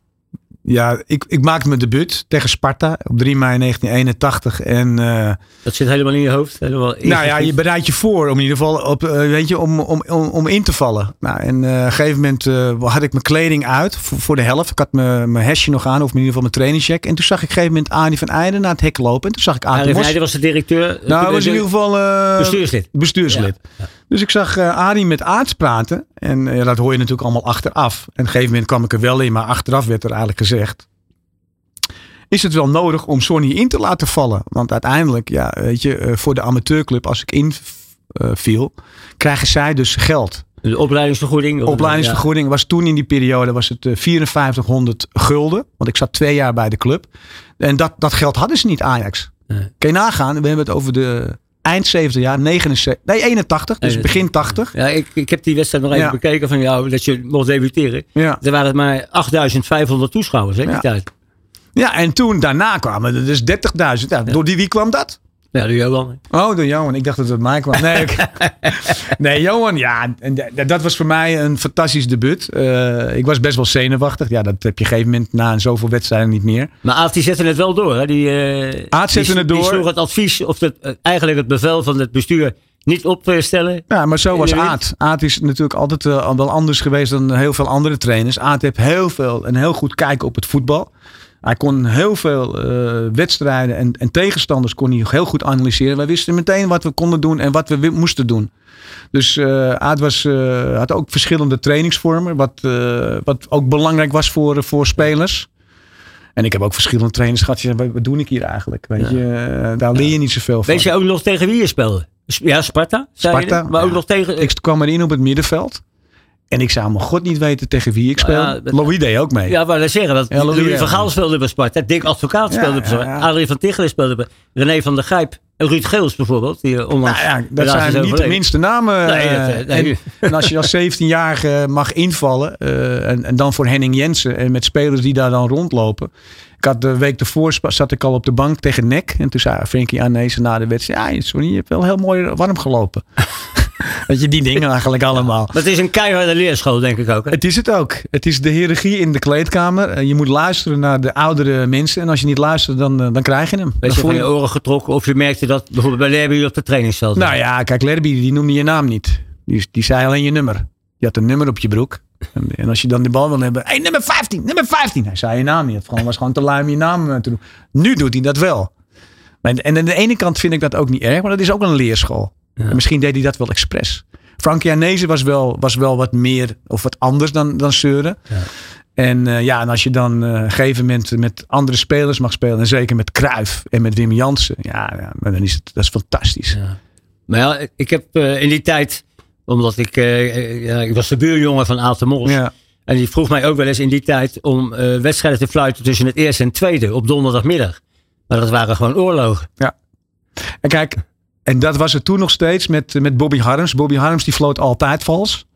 ja, ik, ik maakte mijn debuut tegen Sparta op 3 mei 1981. En eh, Dat zit helemaal in je hoofd. Helemaal nou ja, je bereidt je voor om in ieder geval op, eh, weet je, om, om, om, om in te vallen. Nou, en eh, op een gegeven moment had ik mijn kleding uit voor, voor de helft. Ik had mijn, mijn hesje nog aan, of in ieder geval mijn trainingsjack. En toen zag ik op een gegeven moment Arie van Eijden naar het hek lopen. En toen zag ik Arie van Mos. Heijden was de directeur. Nou, was in de- ieder geval bestuurslid. bestuurslid. Dus ik zag eh Arie met Aarts praten. En eh, dat hoor je natuurlijk allemaal achteraf. En op een gegeven moment kwam ik er wel in, maar achteraf werd er eigenlijk gezegd. Is het wel nodig om Sonny in te laten vallen? Want uiteindelijk, ja, weet je, eh, voor de amateurclub, als ik inviel, krijgen zij dus geld. De opleidingsvergoeding. De opleidingsvergoeding was toen in die periode was het eh, 5400 gulden. Want ik zat twee jaar bij de club. En dat, dat geld hadden ze niet, Ajax. Nee. Kun je nagaan, we hebben het over de eind 70 jaar, 79, nee 81, dus 81. begin 80. Ja, ik, ik heb die wedstrijd nog even Ja. bekeken van jou, dat je mocht debuteren. Ja. Er waren maar 8500 toeschouwers, hè, die Ja. tijd. ja, en toen daarna kwamen er dus 30.000. Ja, Door die wie kwam dat? Ja, de Johan. Oh, door Johan. Ik dacht dat het mij kwam. Nee, ik- (laughs) nee Johan, ja, en dat was voor mij een fantastisch debuut. Eh, ik was best wel zenuwachtig. Ja, dat heb je op een gegeven moment na zoveel wedstrijden niet meer. Maar Aad die zette het wel door. Hè? Die, eh, Aad zette die, het Die door. sloeg het advies, of het, eh, eigenlijk het bevel van het bestuur niet opstellen. Ja, maar zo was. Aad. Aad is natuurlijk altijd eh, wel anders geweest dan heel veel andere trainers. Aad heeft heel veel en heel goed kijken op het voetbal. Hij kon heel veel eh, wedstrijden en, en tegenstanders kon hij heel goed analyseren. Wij wisten meteen wat we konden doen en wat we moesten doen. Dus eh Aad was, eh, had ook verschillende trainingsvormen. Wat, wat ook belangrijk was voor, voor spelers. En ik heb ook verschillende trainers gehad. Wat, wat doe ik hier eigenlijk? Weet je, daar leer je niet zoveel van. Weet je ook nog tegen wie je speelde? Ja, Sparta. je Sparta, Maar ook ja. nog tegen... Ik kwam erin op het middenveld. En ik zou mijn god niet weten tegen wie ik Nou speelde. ja, dat- Louis deed ook mee. Ja, maar dat zeggen. Dat Ja, Louis, ja. van Gaal speelde bij Sparta. Dick Advocaat Ja, speelde bij ja, Sparta. ja. Adrie van Tichelen speelde bij René van der Gijp. En Ruud Geels bijvoorbeeld. Die eh, onlangs Nou ja, dat zijn niet de minste namen. Nee, eh, dat, eh, nee. en, en als je als 17-jarige mag invallen. en, en dan voor Henning Jensen. En met spelers die daar dan rondlopen. Ik had de week ervoor zat ik al op de bank tegen NEC. En toen zei Frenkie Arnezen na de wedstrijd. Ja, sorry, je hebt wel heel mooi warm gelopen. (laughs) Weet je, die dingen eigenlijk allemaal. Maar het is een keiharde leerschool, denk ik ook. Hè? Het is het ook. Het is de hiërarchie in de kleedkamer. Eh, Je moet luisteren naar de oudere mensen. En als je niet luistert, dan, eh, dan krijg je hem. Weet je voel van je oren getrokken of je merkte dat bijvoorbeeld bij Lerby op de trainingsveld. Nou ja, kijk, Lerby die noemde je naam niet. Die, die zei alleen je nummer. Je had een nummer op je broek. En, en als je dan de bal wil hebben. Hé, hey, nummer 15, nummer 15. Hij zei je naam niet. Het was gewoon te lui om je naam eh, te doen. Nu doet hij dat wel. Maar- En aan de ene kant vind ik dat ook niet erg. Maar dat is ook een leerschool. En misschien deed hij dat wel expres. Frankie Arnezen was wel, was wel wat meer of wat anders dan, dan Seuren. En eh, ja, en als je dan eh, een gegeven moment met andere spelers mag spelen. En zeker met Kruif en met Wim Jansen. Ja, ja maar dan is het dat is fantastisch. Maar ja, ik heb eh, in die tijd, omdat ik, ja, ik was de buurjongen van Aad de Mos. Ja. En die vroeg mij ook wel eens in die tijd om wedstrijden te fluiten tussen het eerste en tweede op donderdagmiddag. Maar dat waren gewoon oorlogen. En kijk, en dat was het toen nog steeds met, met Bobby Harms. Bobby Harms die floot altijd vals.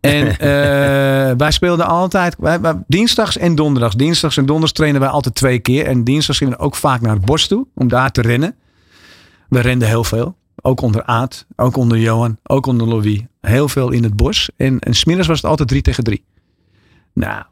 En (laughs) eh, wij speelden altijd, wij, wij- dinsdags en donderdags. Dinsdags en donderdags trainen wij altijd twee keer. En dinsdags gingen we ook vaak naar het bos toe om daar te rennen. We renden heel veel. Ook onder Aad, ook onder Johan, ook onder Louis. Heel veel in het bos. En, en smiddags was het altijd drie tegen drie. Nou,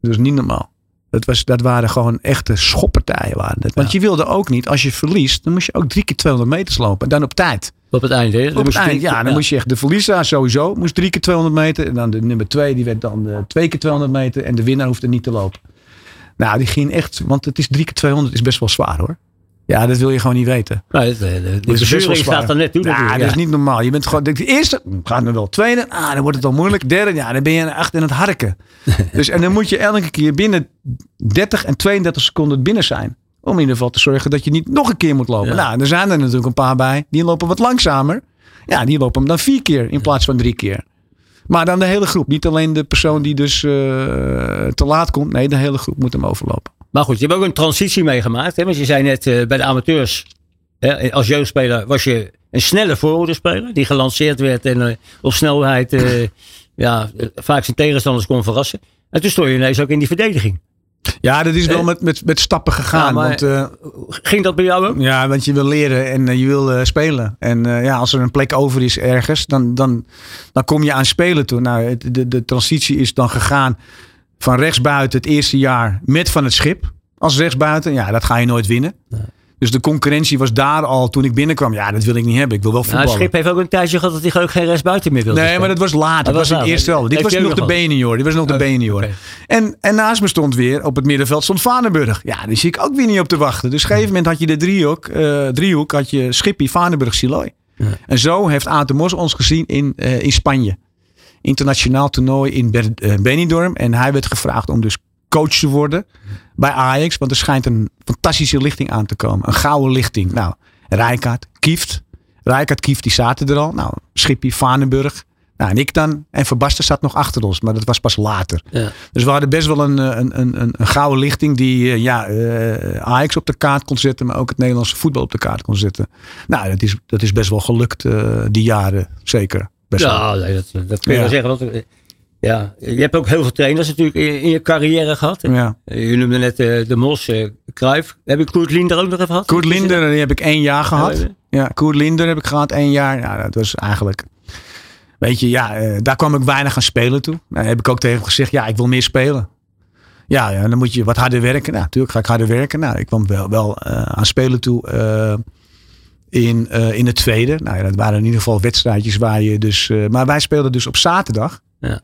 dat is niet normaal. Dat, was, dat waren gewoon echte schoppartijen. Waren het. Want je wilde ook niet, als je verliest, dan moest je ook drie keer 200 meters lopen. En dan op tijd. Op het einde. hè? Dan Op het eind, ja, dan moest je echt de verliezer sowieso moest drie keer 200 meter. En dan de nummer twee, die werd dan eh, twee keer 200 meter. En de winnaar hoefde niet te lopen. Nou, die ging echt, want het is drie keer 200 is best wel zwaar hoor. Ja, dat wil je gewoon niet weten. Nou, de, de, staat er net toe Ja, dat is niet normaal. Je bent gewoon, de eerste gaat er wel. Tweede, ah, dan wordt het al moeilijk. Derde, ja, dan ben je echt in het harken. (laughs) dus, en dan moet je elke keer binnen 30 en 32 seconden binnen zijn. Om in ieder geval te zorgen dat je niet nog een keer moet lopen. Ja. Nou, er zijn er natuurlijk een paar bij. Die lopen wat langzamer. Ja, die lopen hem dan vier keer in plaats van drie keer. Maar dan de hele groep. Niet alleen de persoon die dus eh, te laat komt. Nee, de hele groep moet hem overlopen. Maar goed, je hebt ook een transitie meegemaakt. Hè? Want je zei net eh, bij de amateurs, hè, als jeugdspeler was je een snelle voorhoederspeler. Die gelanceerd werd en eh, op snelheid eh, (laughs) ja, vaak zijn tegenstanders kon verrassen. En toen stond je ineens ook in die verdediging. Ja, dat is wel met, met, met stappen gegaan. Ja, want, Ging dat bij jou ook? Ja, want je wil leren en je wil spelen. En ja, als er een plek over is ergens, dan, dan, dan kom je aan spelen toe. Nou, de, de transitie is dan gegaan van rechtsbuiten het eerste jaar met van het schip. Als rechtsbuiten, ja, dat ga je nooit winnen. Dus de concurrentie was daar al toen ik binnenkwam. Ja, dat wil ik niet hebben. Ik wil wel Nou, voetballen. Schip heeft ook een tijdje gehad dat hij ook geen rechtsbuiten meer wilde Nee, maar dat was later. Dat was was in het eerste wel. Dit was nog de nog gehad? Benior. Dit was nog de Oh, Benior. oké. En, en naast me stond weer, op het middenveld stond Vaneburg. Ja, die zie ik ook weer niet op te wachten. Dus op een gegeven moment had je de driehoek, eh, driehoek had je Schippie, Vaneburg, Siloy. En zo heeft Aad de Mos ons gezien in, eh, in Spanje. Internationaal toernooi in eh, Benidorm. En hij werd gevraagd om dus coach te worden bij Ajax. Want er schijnt een fantastische lichting aan te komen. Een gouden lichting. Nou, Rijkaard, Kieft. Rijkaard, Kieft, die zaten er al. Nou, Schippie, Vanenburg. Nou, en ik dan. En Verbasten zat nog achter ons. Maar dat was pas later. Ja. Dus we hadden best wel een, eh, een, een, een, een gouden lichting. Die eh, ja, eh, Ajax op de kaart kon zetten. Maar ook het Nederlandse voetbal op de kaart kon zetten. Nou, dat is, dat is best wel gelukt die jaren. Zeker. Best. Ja, nee, dat, dat kun je Ja. wel zeggen. Want, eh, ja, je hebt ook heel veel trainers natuurlijk in, in je carrière gehad. Ja. Eh, Je noemde net eh, de Mos, Cruijff. Heb ik Koert Linder ook nog even gehad? Koert Linder, die heb ik één jaar gehad. Ja, Koert Linder heb ik gehad één jaar. Ja, dat was eigenlijk... Weet je, ja, daar kwam ik weinig aan spelen toe. Nou, heb ik ook tegen hem gezegd, ja, ik wil meer spelen. Ja, ja, dan moet je wat harder werken. Nou, natuurlijk ga ik harder werken. Nou, ik kwam wel, wel aan spelen toe in, eh, in het tweede. Nou, ja, dat waren in ieder geval wedstrijdjes waar je dus... eh, maar wij speelden dus op zaterdag. Ja.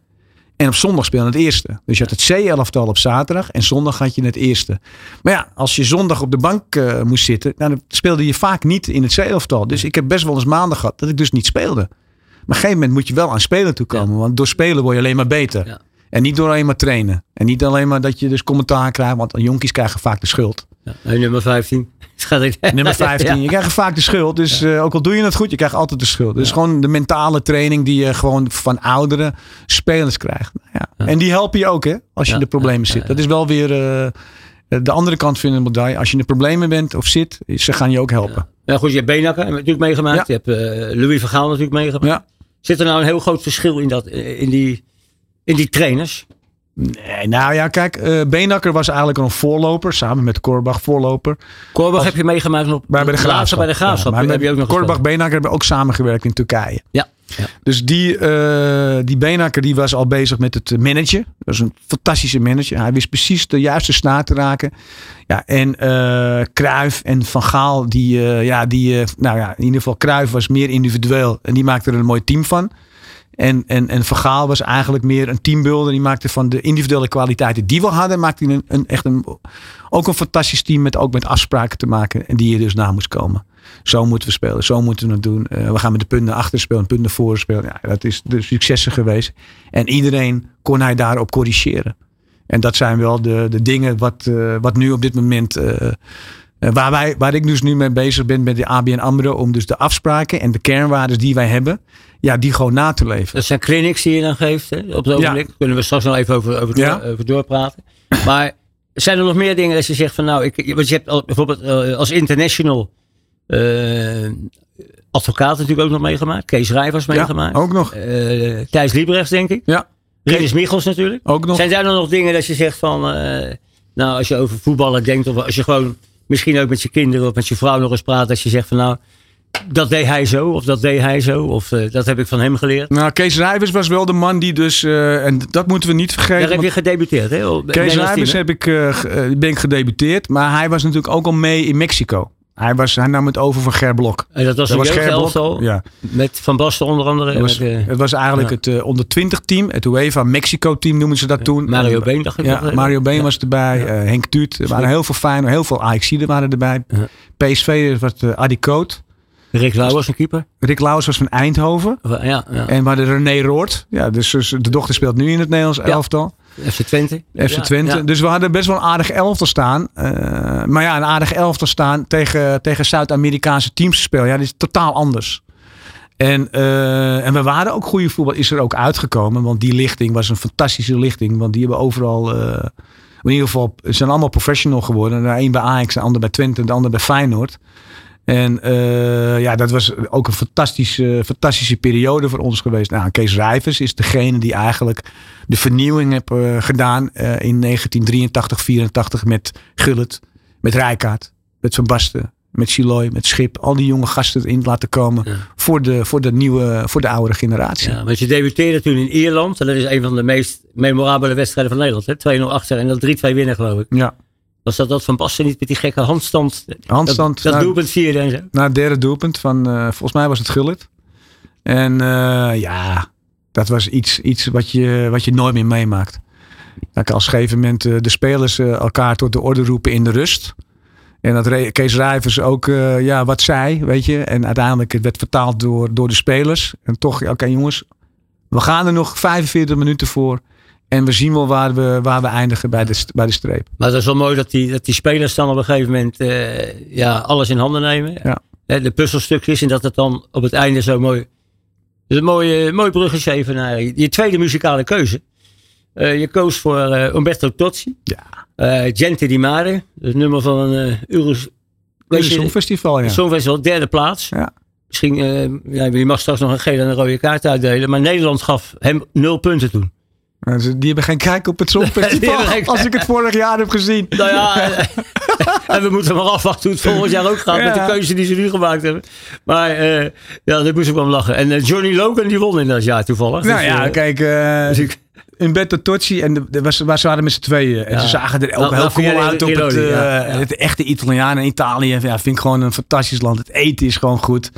En op zondag speelde het eerste. Dus je had het C-elftal op zaterdag en zondag had je het eerste. Maar ja, als je zondag op de bank eh, moest zitten, nou, dan speelde je vaak niet in het C-elftal. Dus ik heb best wel eens maanden gehad dat ik dus niet speelde. Maar op een gegeven moment moet je wel aan spelen toe komen. Want door spelen word je alleen maar beter. Ja. En niet door alleen maar trainen. En niet alleen maar dat je dus commentaar krijgt. Want jonkies krijgen vaak de schuld. Ja. Nummer 15. Schat ik. Nummer 15. Ja. Je krijgt vaak de schuld. Dus eh, ook al doe je het goed, je krijgt altijd de schuld. Dus gewoon de mentale training die je gewoon van oudere spelers krijgt. Nou ja. En die helpen je ook hè, als je Ja, in de problemen ja, zit. ja, Dat is wel weer eh, de andere kant van de medaille. Als je in de problemen bent of zit, ze gaan je ook helpen. Ja, goed, je hebt Benakker natuurlijk meegemaakt. Ja. Je hebt eh, Louis Vergaal natuurlijk meegemaakt. Ja. Zit er nou een heel groot verschil in, dat, eh, in, die, in die trainers? Nee, nou ja, kijk, Beenakker was eigenlijk een voorloper. Samen met Korbach voorloper. Korbach heb je meegemaakt op bij de Graafschap. Bij de Graafschap Ja, maar heb je ook nog Korbach. Beenakker hebben ook samengewerkt in Turkije. Ja. ja. Dus die, eh die Beenakker die was al bezig met het managen. Dat was een fantastische manager. Hij wist precies de juiste snaar te raken. Ja, en Cruijff en Van Gaal, die, ja, die, nou ja, in ieder geval Cruijff was meer individueel. En die maakte er een mooi team van. En, en, en Van Gaal was eigenlijk meer een teambuilder. Die maakte van de individuele kwaliteiten die we hadden, maakte een, een, echt een, ook een fantastisch team met, ook met afspraken te maken. En die er dus na moest komen. Zo moeten we spelen, zo moeten we het doen. Eh, we gaan met de punten achter spelen, punten voor spelen. Ja, dat is de successen geweest. En iedereen kon hij daarop corrigeren. En dat zijn wel de, de dingen wat, eh, wat nu op dit moment. eh, waar, wij, waar ik dus nu mee bezig ben met de ABN AMRO. Om dus de afspraken en de kernwaarden die wij hebben. Ja, die gewoon na te leven. Dat zijn clinics die je dan geeft. Hè, op het ogenblik. Kunnen we straks nog even over, over, Ja. door, over doorpraten. Maar zijn er nog meer dingen dat je zegt van nou, ik, want je hebt al, bijvoorbeeld eh, als international eh, advocaat natuurlijk ook nog meegemaakt. Kees Rijvers meegemaakt. ook nog. Eh, Thijs Liebrechts denk ik. Ja, Rinus Michels natuurlijk. ook nog. Zijn daar dan nog dingen dat je zegt van, eh, nou als je over voetballen denkt of als je gewoon misschien ook met je kinderen of met je vrouw nog eens praat. Dat je zegt van nou, dat deed hij zo of dat deed hij zo of eh, dat heb ik van hem geleerd. Nou, Kees Rijvers was wel de man die dus. eh, en dat moeten we niet vergeten. Daar heb je gedebuteerd hè? Kees Rijvers heb ik, eh, ben ik gedebuteerd. Maar hij was natuurlijk ook al mee in Mexico. Hij, was, hij nam het over van Gerblok. En dat was Dat een was. Ja. Met Van Basten onder andere. Het was, met, eh, het was eigenlijk ja. het eh, onder 20 team. Het UEFA Mexico team noemen ze dat toen. Mario En- Been, dacht ik. Ja, nog. Mario Been was erbij. eh, Henk Tuut. Er waren heel veel fijne, heel veel Ajaxiden waren erbij. PSV was uh, Adi Koot. Rick Lauw was een keeper. Rick Lauwers was van Eindhoven. Ja, ja. En we hadden René Roord. Ja, dus, dus de dochter speelt nu in het Nederlands elftal. FC Twente. FC Ja, Twente. ja. Dus we hadden best wel een aardig elftal staan. Eh, maar ja, een aardig elftal staan tegen, tegen Zuid-Amerikaanse teams te spelen. Ja, dat is totaal anders. En, eh, en we waren ook goede voetbal. Is er ook uitgekomen. Want die lichting was een fantastische lichting. Want die hebben overal... eh, in ieder geval ze zijn allemaal professional geworden. De een bij Ajax, de ander bij Twente, de ander bij Feyenoord. En eh, ja, dat was ook een fantastische, fantastische periode voor ons geweest. Nou, Kees Rijvers is degene die eigenlijk de vernieuwing heeft eh, gedaan eh, in 1983, 84 met Gullit, met Rijkaard, met Van Basten, met Chiloy, met Schip. Al die jonge gasten erin laten komen Ja. voor, de, voor, de nieuwe, voor de oudere generatie. Ja, want je debuteerde toen in Ierland. En dat is een van de meest memorabele wedstrijden van Nederland. hè. 2-0 achter en dan 3-2 winnen geloof ik. Ja, Was dat dat Van Basten niet met die gekke handstand? handstand. Dat, dat doelpunt vierde en zo. Na het derde doelpunt van, eh, volgens mij was het Gullit. En eh, ja, dat was iets, iets wat, je, wat je nooit meer meemaakt. Dat als gegeven moment eh, de spelers elkaar tot de orde roepen in de rust. En dat Kees Rijvers ook ja, wat zei, weet je. En uiteindelijk het werd vertaald door, door de spelers. En toch, oké jongens, we gaan er nog 45 minuten voor. En we zien wel waar we, waar we eindigen bij de, bij de streep. Maar dat is wel mooi dat die, dat die spelers dan op een gegeven moment eh, ja, alles in handen nemen. Ja. De puzzelstukjes en dat het dan op het einde zo mooi... Is een mooi, mooi bruggetje even naar je tweede muzikale keuze. Eh, je koos voor eh, Umberto Tozzi. Ja. Gente di Mare. Het nummer van een Euros... Het is een festival, ja. Songfestival, derde plaats. Ja. Misschien, ja, je mag straks nog een gele en een rode kaart uitdelen. Maar Nederland gaf hem nul punten toen. Die hebben geen kijk op het Songfestival. als ik het vorig jaar heb gezien. (laughs) Nou ja, eh, (laughs) en we moeten maar afwachten hoe het volgend jaar ook gaat met de keuze die ze nu gemaakt hebben. Maar eh, ja, daar moest ik wel lachen. En eh, Johnny Logan die won in dat jaar toevallig. Nou Dus, ja, kijk, eh dus ik- Umberto Tozzi en de, de, was, waar ze waren met z'n tweeën. En Ja. ze zagen er ook Nou, heel nou, cool via uit op het, echte Italianen in Italië. Ja, vind ik gewoon een fantastisch land. Het eten is gewoon goed.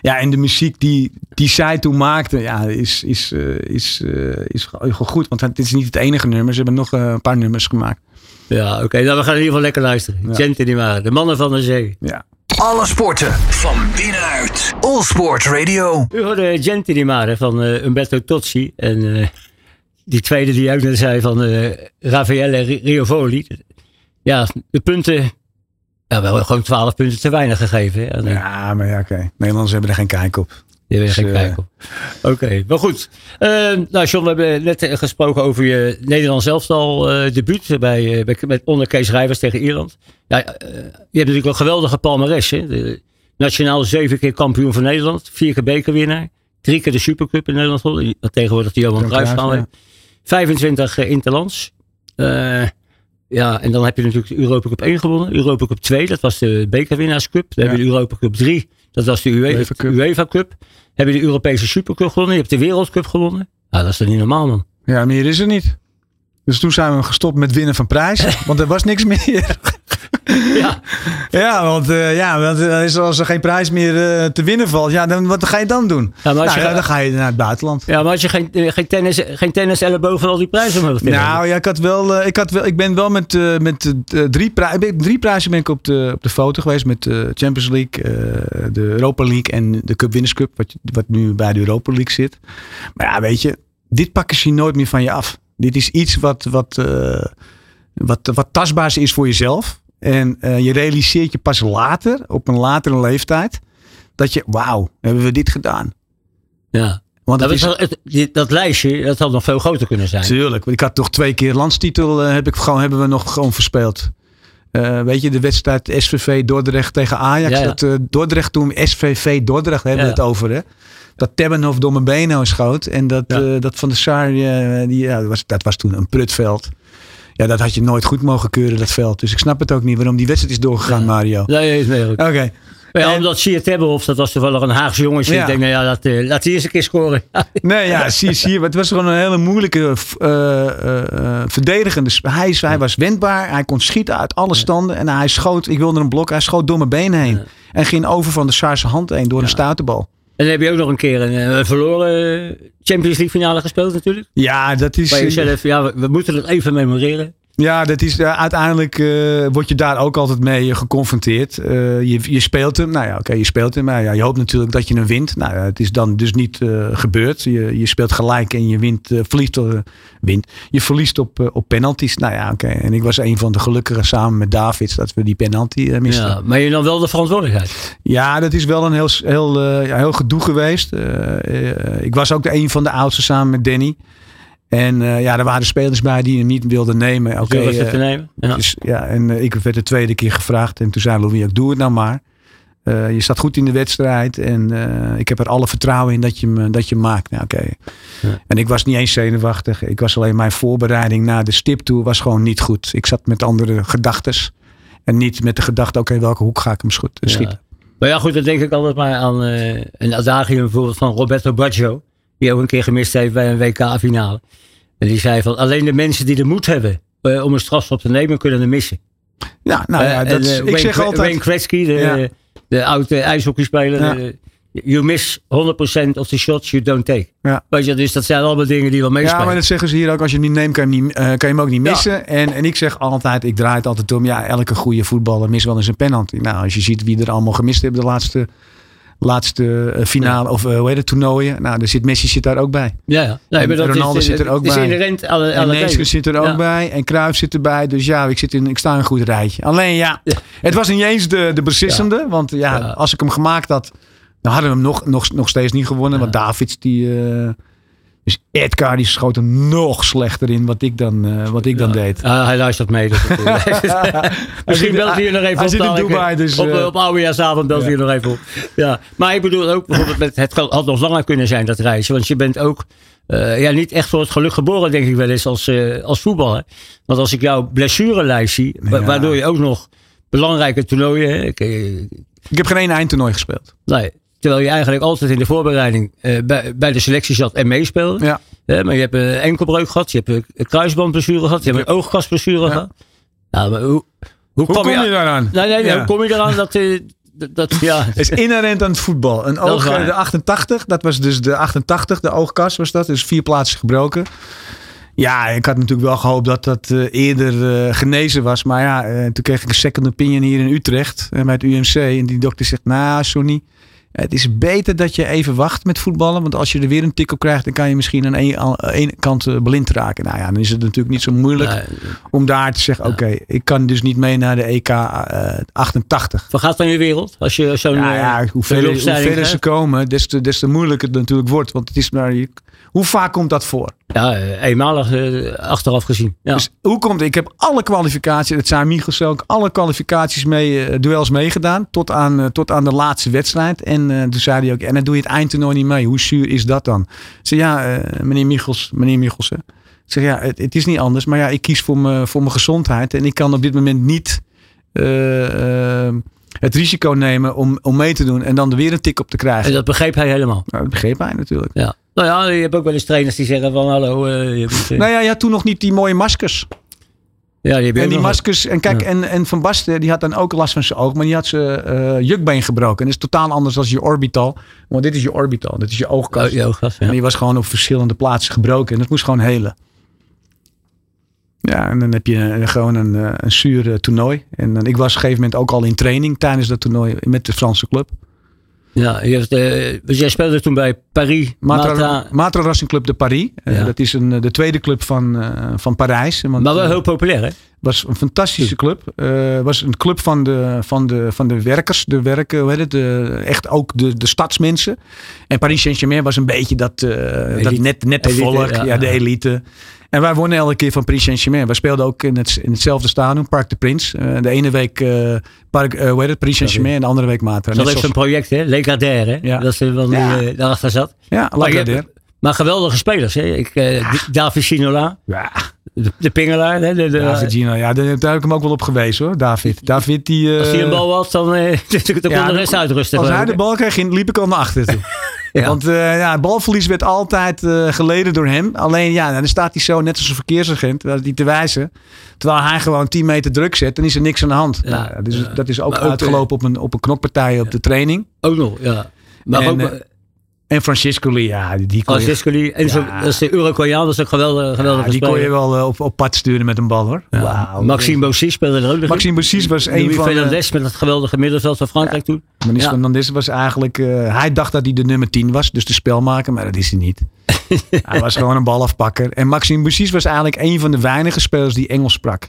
Ja, en de muziek die, die zij toen maakte, ja, is, is, eh, is, eh, is gewoon goed. Want het is niet het enige nummer. Ze hebben nog eh, een paar nummers gemaakt. ja, oké. nou, we gaan in ieder geval lekker luisteren. Ja. Gente die waren. De mannen van de zee. Ja. Alle sporten van binnenuit. All Sport Radio. U hoorde Gente di Mare van Umberto Tozzi. En eh, die tweede die ook net zei van eh Raffaele Ri- Riovoli. Ja, de punten... Ja, we hebben gewoon 12 punten te weinig gegeven. hè. Eh, ja, maar ja, oké. Nederlanders hebben er geen kijk op. Die hebben er Dus, geen eh, kijk op. Oké, maar goed. Eh, nou, John, we hebben net eh, gesproken over je Nederlands elftal eh debuut bij, eh, bij, met onder Kees Rijvers tegen Ierland. Ja, eh, je hebt natuurlijk een geweldige palmares. Hè? De, nationaal zeven keer kampioen van Nederland, vier keer bekerwinnaar, drie keer de Supercup in Nederland Tegenwoordig de Johan Johan Cruijff Cruijff, heeft. 25 eh, interlands. Ja, en dan heb je natuurlijk de Europa Cup 1 gewonnen. Europa Cup 2, dat was de bekerwinnaarscup. Dan heb je de Europa Cup 3, dat was de UE- UEFA Cup. UEFA Cup. Heb je de Europese Supercup gewonnen. Je hebt de Wereldcup gewonnen. Nou, dat is toch niet normaal, man. Ja, meer is er niet. Dus toen zijn we gestopt met winnen van prijzen. (laughs) Want er was niks meer. Ja, (laughs) Ja, want, eh, ja, want eh, is- als er geen prijs meer eh, te winnen valt, ja, dan, wat ga je dan doen? Ja, maar als Nou, je- dan ga je naar het buitenland. ja maar als je geen, geen tennis, geen tennis elleboog van al die prijzen omhoog. Nou ja, ik, had wel, ik, had wel, ik ben wel met, met drie, prijzen, drie prijzen ben ik op de, op de foto geweest. Met de Champions League, de Europa League en de Cup Winners Cup. Wat, wat nu bij de Europa League zit. Maar ja, weet je, dit pakken ze nooit meer van je af. Dit is iets wat, wat, eh, wat, wat tastbaars is voor jezelf. En eh, je realiseert je pas later, op een latere leeftijd, dat je, wauw, hebben we dit gedaan. ja. Want Dat, het is, het- dat lijstje, dat had nog veel groter kunnen zijn. Tuurlijk, want ik had toch twee keer landstitel eh, heb ik gewoon, hebben we nog gewoon verspeeld. Eh, weet je, de wedstrijd SVV Dordrecht tegen Ajax. Ja, ja. Dat, eh, Dordrecht toen, SVV Dordrecht hebben we Ja. het over. Hè? Dat Tebbenhof door mijn benen schoot. En dat, Ja. eh, dat van de Saar, die, ja, dat, was, dat was toen een prutveld. Ja, dat had je nooit goed mogen keuren, dat veld. Dus ik snap het ook niet waarom die wedstrijd is doorgegaan, Ja. Mario. Nee, is meer ook. Oké. Ja, En- omdat Siert Tebbelhoff, dat was toevallig een Haagse jongetje. Ja. Ik denk, nou ja, laat, eh, laat die eens een keer scoren. (laughs) Nee, ja, zie, zie. Het was gewoon een hele moeilijke eh, eh, eh, verdedigende. Hij, hij was wendbaar. Hij kon schieten uit alle standen. En hij schoot, ik wilde een blok, hij schoot door mijn been heen. En ging over van de Saarse hand heen door een stuiterbal. En dan heb je ook nog een keer een, een verloren Champions League finale gespeeld natuurlijk. Ja, dat is... Waar je zelf, ja, we, we moeten het even memoreren. Ja, dat is, uh, uiteindelijk uh, word je daar ook altijd mee geconfronteerd. Uh, je, je speelt hem. Nou ja, oké, okay, je speelt hem. Maar ja, je hoopt natuurlijk dat je hem wint. Nou ja, het is dan dus niet gebeurd. Je, je speelt gelijk en je wint, verliest, wint. Je verliest op, op penalties. Nou ja, oké. Okay. En ik was een van de gelukkigen samen met Davids dat we die penalty misten. Ja, maar je dan wel de verantwoordelijkheid? Ja, dat is wel een heel, heel, ja, heel gedoe geweest. ik was ook de een van de oudsten samen met Danny. En uh, ja, er waren spelers bij die hem niet wilden nemen. Oké, okay, uh, te nemen. Ja. Dus, ja, en uh, ik werd de tweede keer gevraagd. En toen zei Louis, ik doe het nou maar. je staat goed in de wedstrijd. En ik heb er alle vertrouwen in dat je hem, dat je maakt. Nou, oké. Ja. En ik was niet eens zenuwachtig. Ik was alleen mijn voorbereiding naar de stip toe was gewoon niet goed. Ik zat met andere gedachtes. En niet met de gedachte, oké, okay, welke hoek ga ik hem schieten. Ja. Maar ja, goed, dan denk ik altijd maar aan een adagium bijvoorbeeld van Roberto Baggio. Die ook een keer gemist heeft bij een WK-finale. En die zei van alleen de mensen die de moed hebben uh, om een strafschop te nemen, kunnen er missen. Ja, nou ja, dat, uh, ik zeg altijd... Wayne Gretzky, de, ja. de oude ijshockeyspeler. Ja. You miss 100% of the shots you don't take. Ja. Weet je, dus dat zijn allemaal dingen die wel meespelen. Ja, maar dat zeggen ze hier ook. Als je hem niet neemt, kan je hem, niet, uh, kan je hem ook niet missen. Ja. En, en ik zeg altijd, ik draai het altijd om. Ja, elke goede voetballer mist wel eens een penalty. Nou, als je ziet wie er allemaal gemist hebben de laatste laatste finale ja. of uh, hoe heet het, toernooien. Nou, er zit Messi zit daar ook bij. Ja, ja. Nee, en Ronaldo is, zit er ook bij. Inherent alle, alle en Neeskens zit er ook ja. bij. En Cruijff zit erbij. Dus ja, ik, zit in, ik sta in een goed rijtje. Alleen ja, ja. het was niet eens de, de beslissende. Want ja, als ik hem gemaakt had, dan hadden we hem nog, nog, nog steeds niet gewonnen. Want Davids die... Uh, dus Edgar die schoot er nog slechter in wat ik dan, uh, wat ik dan deed. Uh, hij luistert mee. Dus (laughs) Misschien belt hij je nog even hij op. Zit in Dubai, dus, op, uh, op oudejaarsavond belt hij ja. nog even op. Ja. Maar ik bedoel ook bijvoorbeeld, met, het had nog langer kunnen zijn dat reizen. Want je bent ook ja, niet echt voor het geluk geboren, denk ik wel eens, als, als voetballer. Want als ik jouw blessurelijst zie, waardoor je ook nog belangrijke toernooien... Ik, ik heb geen één eindtoernooi gespeeld. Nee, Terwijl je eigenlijk altijd in de voorbereiding uh, bij, bij, de selectie zat en meespeelde. Ja. Uh, maar je hebt een enkelbreuk gehad, je hebt een kruisbandblessure gehad, je hebt een oogkastblessure ja. gehad. Nou, maar hoe, hoe, hoe kom, je, je daaraan? Nee, nee, ja. hoe kom je eraan dat... Uh, dat, ja. (laughs) Het is inherent aan het voetbal. Een oog, de 88, dat was dus de 88, de oogkast was dat. Dus vier plaatsen gebroken. Ja, ik had natuurlijk wel gehoopt dat dat eerder uh, genezen was. Maar ja, uh, toen kreeg ik een second opinion hier in Utrecht bij het UMC. En die dokter zegt, nou Sonny, het is beter dat je even wacht met voetballen. Want als je er weer een tik op krijgt, dan kan je misschien aan één, kant blind raken. Nou ja, dan is het natuurlijk niet zo moeilijk nee. om daar te zeggen: ja. oké, okay, ik kan dus niet mee naar de EK uh, 88. Wat gaat van je wereld? Als je zo'n. Ja, ja, hoe verder, hoe verder ze komen, des te, des te moeilijker het natuurlijk wordt. Want het is maar. Hoe vaak komt dat voor? Ja, eenmalig uh, achteraf gezien. Ja. Dus hoe komt Ik heb alle kwalificaties, het zijn Michels ook, alle kwalificaties mee, uh, duels meegedaan. Tot aan, uh, tot aan de laatste wedstrijd. En toen zei hij ook, en dan doe je het eindtoernooi niet mee. Hoe zuur is dat dan? Ik zei, ja, meneer Michels, meneer Michels. Ik zeg, ja, het, het, is niet anders. Maar ja, ik kies voor mijn voor mijn gezondheid. En ik kan op dit moment niet het risico nemen om, om mee te doen en dan er weer een tik op te krijgen. En dat begreep hij helemaal. Nou, dat begreep hij natuurlijk. Ja. Nou ja, je hebt ook wel eens trainers die zeggen van hallo. Uh, je moet, uh... Nou ja, je had toen nog niet die mooie maskers. Ja, die en die maskers. En kijk, ja. en, en Van Basten die had dan ook last van zijn oog, maar die had zijn uh, jukbeen gebroken. En dat is totaal anders dan je orbital. Want dit is je orbital, dit is je oogkas. Oh, je ja. En die was gewoon op verschillende plaatsen gebroken. En dat moest gewoon helen. Ja, en dan heb je gewoon een, een zuur toernooi. En dan, ik was op een gegeven moment ook al in training tijdens dat toernooi met de Franse club. Ja, je hebt, uh, jij speelde toen bij Paris. Matra, Racing Club de Paris. Ja. Uh, dat is een, de tweede club van, uh, van Parijs. Want, maar wel heel populair, hè? was een fantastische club. was een club van de, van de, van de werkers. De werken, hoe heet het? De, echt ook de, de stadsmensen. En Paris Saint-Germain was een beetje dat, dat net, net de volk. Ja, ja, de elite. En wij wonnen elke keer van Paris Saint-Germain. Wij speelden ook in, het, in hetzelfde stadion, Parc de Prins. Uh, de ene week uh, Parc, uh, hoe heet het, Paris Saint-Germain en de andere week Matra. Dat is een project, hè? Legardère, hè? Ja. Dat is wel ja. die daarachter zat. Ja, Legardère. Maar geweldige spelers, hè? Ik, ja. David Sinola. Ja. De, de pingelaar, hè? De, de, David Gino, ja, daar heb ik hem ook wel op gewezen hoor, David. David die... Als hij een bal had, dan, (laughs) dan kon de rest uitrusten. Als hij de bal kreeg, liep ik al naar achter toe. (laughs) Ja. Want eh, ja, balverlies werd altijd eh, geleden door hem. Alleen ja, dan staat hij zo net als een verkeersagent uh, die te wijzen. Terwijl hij gewoon 10 meter druk zet, dan is er niks aan de hand. Ja, nou, dat, is, ja. dat is ook Maar ook, uitgelopen op, een, op een knokpartij op de training. Ook nog, ja. Maar En, ook eh, En Francisco Lee, ja, die kon Francisco Lee. En zo, Ja. dat is de Uruguayaan, dat is ook geweldig. geweldig ja, die kon je wel eh, op, op pad sturen met een bal hoor. Wauw. Maxime Bossi speelde er ook nog. Maxime Bossis was een Louis van de... Fernandes met dat geweldige middenveld van Frankrijk toen. Manis Ja. Fernandes was eigenlijk... eh, hij dacht dat hij de nummer 10 was, dus de spelmaker, maar dat is hij niet. (laughs) hij was gewoon een balafpakker. En Maxime Bossis was eigenlijk een van de weinige spelers die Engels sprak.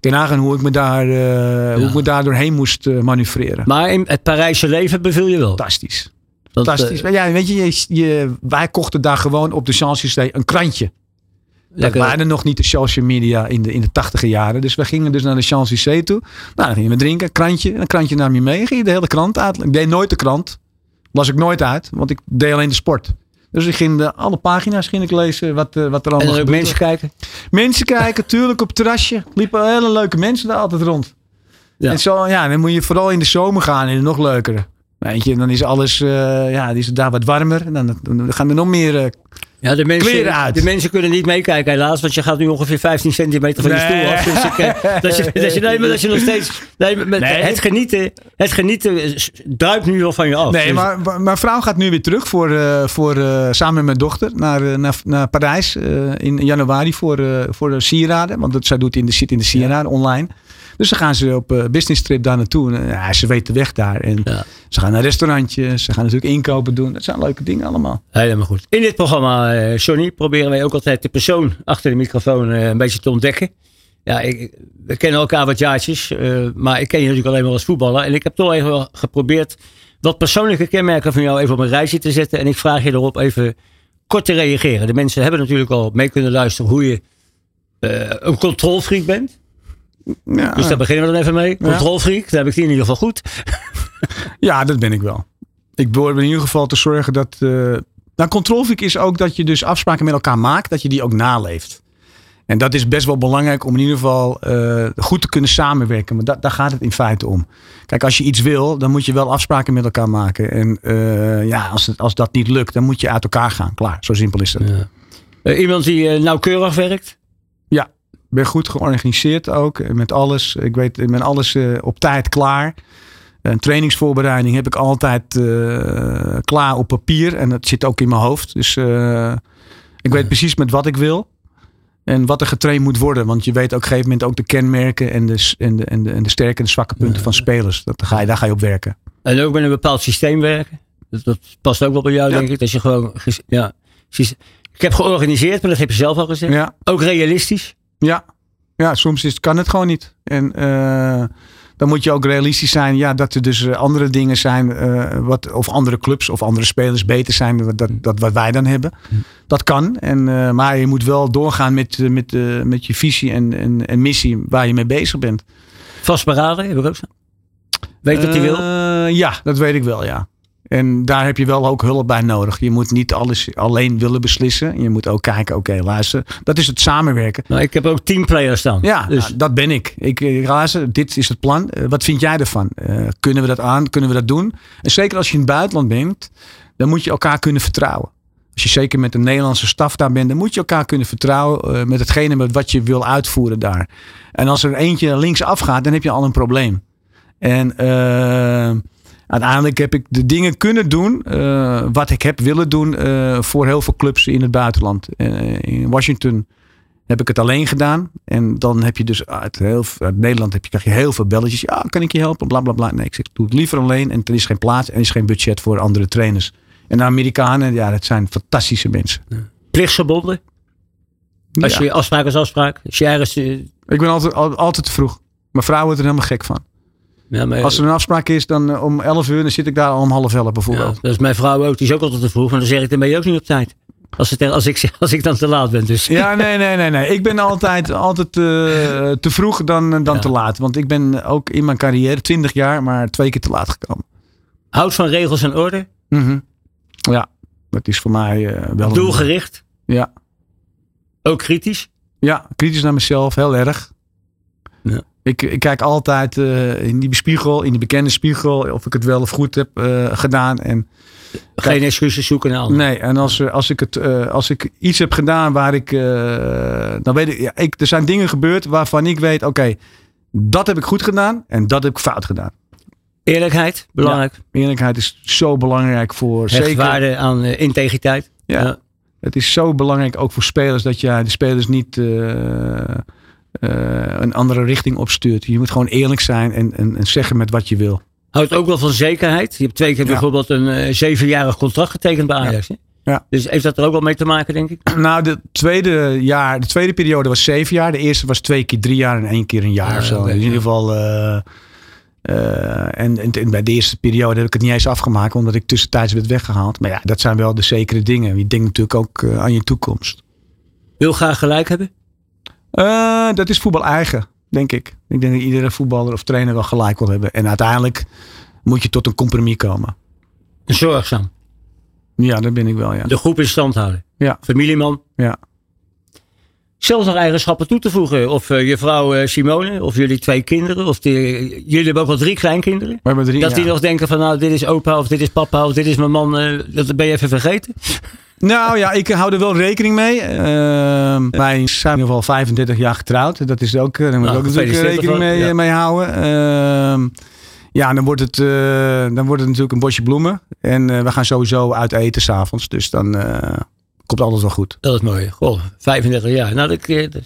Nagaan hoe ik me daar, eh, hoe ik me daar doorheen moest eh, manoeuvreren. Maar in het Parijse leven beviel je wel. Fantastisch. Dat, Fantastisch. eh, ja, weet je, je, je- wij kochten daar gewoon op de Champs-Élysées een krantje. Dat waren nog niet de social media in de, in de tachtiger jaren. Dus we gingen dus naar de Champs-Élysées toe. Nou, dan gingen we drinken, een krantje. Een krantje nam je mee. Ging je de hele krant uit. Ik deed nooit de krant. Las ik nooit uit, want ik deed alleen de sport. Dus ik ging de, alle pagina's ging ik lezen wat, eh, wat er En allemaal er gebeurde. mensen kijken. Mensen kijken, tuurlijk op het terrasje. Liepen hele leuke mensen daar altijd rond. Ja. En zo, ja, dan moet je vooral in de zomer gaan en nog leuker. Weet je, dan is alles, eh, ja, is daar wat warmer. En dan, dan gaan er nog meer eh, Ja, de mensen, Kleren uit. de mensen kunnen niet meekijken helaas, want je gaat nu ongeveer 15 centimeter van je Nee. stoel af. Dus ik, eh, (laughs) dat, je, dat, je, nee, maar dat je nog steeds... Nee, met, Nee. Het genieten, het genieten druipt nu wel van je af. Nee, Dus- maar maar mijn vrouw gaat nu weer terug voor, voor, samen met mijn dochter naar, naar, naar Parijs in januari voor, voor de sieraden. Want dat, zij doet in de, zit in de sieraden online. Dus dan gaan ze op eh, business trip daar naartoe. En, eh, ja, ze weet de weg daar. En Ja. ze gaan naar restaurantjes. Ze gaan natuurlijk inkopen doen. Dat zijn leuke dingen allemaal. Helemaal goed. In dit programma, eh, Johnny, proberen wij ook altijd de persoon achter de microfoon een beetje te ontdekken. Ja, ik, we kennen elkaar wat jaartjes, maar ik ken je natuurlijk alleen maar als voetballer. En ik heb toch even wel geprobeerd wat persoonlijke kenmerken van jou even op een rijtje te zetten. En ik vraag je erop even kort te reageren. De mensen hebben natuurlijk al mee kunnen luisteren hoe je eh, een controlfreak bent. Ja, Dus daar beginnen we dan even mee. Controlfreak, daar heb ik die in ieder geval goed. (laughs) ja, dat ben ik wel. Ik probeer in ieder geval te zorgen dat... eh nou, controlfreak is ook dat je dus afspraken met elkaar maakt. Dat je die ook naleeft. En dat is best wel belangrijk om in ieder geval eh, goed te kunnen samenwerken. Maar da- daar gaat het in feite om. Kijk, als je iets wil, dan moet je wel afspraken met elkaar maken. En eh, ja, als, het, als dat niet lukt, dan moet je uit elkaar gaan. Klaar, zo simpel is het. Eh, iemand die nauwkeurig werkt. Ik ben goed georganiseerd ook. eh, Met alles. Ik weet, ik ben alles eh, op tijd klaar. Een trainingsvoorbereiding heb ik altijd eh, klaar op papier. En dat zit ook in mijn hoofd. Dus ik weet precies met wat ik wil. En wat er getraind moet worden. Want je weet ook op een gegeven moment ook de kenmerken en de, en de, en de, en de sterke en de zwakke punten van spelers. Dat ga je, daar ga je op werken. En ook met een bepaald systeem werken. Dat, dat past ook wel bij jou, Ja. denk ik. Dat je gewoon. Ja, precies. Ik heb georganiseerd, maar dat heb je zelf al gezegd. Ja, Ook realistisch. Ja. ja soms is, kan het gewoon niet. En eh, dan moet je ook realistisch zijn. Ja, dat er dus eh, andere dingen zijn. eh, wat, of andere clubs of andere spelers beter zijn. dan Dat, dat wat wij dan hebben. Dat kan. En, maar je moet wel doorgaan met, met, met je visie en, en, en missie waar je mee bezig bent. Vastberaden, heb ik ook zo. Weet dat hij wil. Ja, dat weet ik wel, ja. En daar heb je wel ook hulp bij nodig. Je moet niet alles alleen willen beslissen. Je moet ook kijken, oké, luister. Dat is het samenwerken. Nou, ik heb ook teamplayers staan. Ja, dus nou, dat ben ik. Ik eh, luister, dit is het plan. Eh, wat vind jij ervan? Eh, kunnen we dat aan? Kunnen we dat doen? En zeker als je in het buitenland bent, dan moet je elkaar kunnen vertrouwen. Als je zeker met een Nederlandse staf daar bent, dan moet je elkaar kunnen vertrouwen eh, met hetgene met wat je wil uitvoeren daar. En als er eentje links afgaat, dan heb je al een probleem. En eh, uiteindelijk heb ik de dingen kunnen doen eh, wat ik heb willen doen eh, voor heel veel clubs in het buitenland. Eh, in Washington heb ik het alleen gedaan. En dan heb je dus uit, heel, uit Nederland heb je, krijg je heel veel belletjes. Ja, kan ik je helpen? Bla bla bla. Nee, ik zeg, doe het liever alleen. En er is geen plaats en er is geen budget voor andere trainers. En de Amerikanen, ja, dat zijn fantastische mensen. plichtsgebonden. Als Ja. je afspraak is afspraak. Als je ergens. Ik ben altijd, al- altijd te vroeg. Mijn vrouw wordt er helemaal gek van. Ja, maar, Als er een afspraak is, dan eh, om 11 uur, dan zit ik daar al om half elf ja, bijvoorbeeld. dat is mijn vrouw ook. Die is ook altijd te vroeg. Maar dan zeg ik, dan ben je ook niet op tijd. Als, het, als, ik, (laughs) als ik dan te laat ben. Dus. Ja, nee, nee, nee, nee. Ik ben altijd, altijd eh, te vroeg dan, dan Ja. te laat. Want ik ben ook in mijn carrière 20 jaar, maar twee keer te laat gekomen. Houd van regels en orde. Mhm. Ja, dat is voor mij eh, wel een- Doelgericht. Ja. Ook kritisch. Ja, kritisch naar mezelf, heel erg. Ik, ik kijk altijd eh, in die spiegel, in die bekende spiegel, of ik het wel of goed heb eh, gedaan. En Geen excuses zoeken naar anderen. Nee, en als, er- als, ik het, eh, als ik iets heb gedaan waar ik. eh, dan weet ik, ja, ik. Er zijn dingen gebeurd waarvan ik weet: oké, dat heb ik goed gedaan en dat heb ik fout gedaan. Eerlijkheid, belangrijk. Eerlijkheid is zo belangrijk voor. Zeker. waarde aan eh, integriteit. Ja. Ja. Het is zo belangrijk ook voor spelers dat je de spelers niet eh, eh, een andere richting opstuurt. Je moet gewoon eerlijk zijn en, en, en zeggen met wat je wil. Houdt ook wel van zekerheid. Je hebt twee keer Ja. bijvoorbeeld een eh, zevenjarig contract getekend bij Ajax. Ja. Dus heeft dat er ook wel mee te maken, denk ik? (clears throat) Nou, de tweede, jaar, de tweede periode was zeven jaar. De eerste was twee keer drie jaar en één keer een jaar Ah, of zo. in ieder geval. eh, eh, en, en, en bij de eerste periode heb ik het niet eens afgemaakt, omdat ik tussentijds werd weggehaald. Maar ja, dat zijn wel de zekere dingen. Je denkt natuurlijk ook eh, aan je toekomst. Wil graag gelijk hebben? Eh, dat is voetbal eigen, denk ik. Ik denk dat iedere voetballer of trainer wel gelijk wil hebben. En uiteindelijk moet je tot een compromis komen. Zorgzaam. Ja, dat ben ik wel, ja. De groep in stand houden. Ja. Familieman. ja. Zelfs nog eigenschappen toe te voegen. Of eh, je vrouw eh, Simone, of jullie twee kinderen. Of die, jullie hebben ook wel drie kleinkinderen. Drie, Dat ja. die nog denken van nou, dit is opa of dit is papa of dit is mijn man. dat ben je even vergeten. Nou ja, ik hou er wel rekening mee. Ehm, wij zijn in ieder geval 35 jaar getrouwd. Dat is ook, eh, daar moet ik Nou, ook natuurlijk gefeliciteerd rekening mee, ja. mee houden. Ehm, ja, dan wordt, het, eh, dan wordt het natuurlijk een bosje bloemen. En eh, we gaan sowieso uit eten s'avonds. Dus dan eh, komt alles wel goed. Dat is mooi. Goh, 35 jaar. Nou, dat, eh, dat,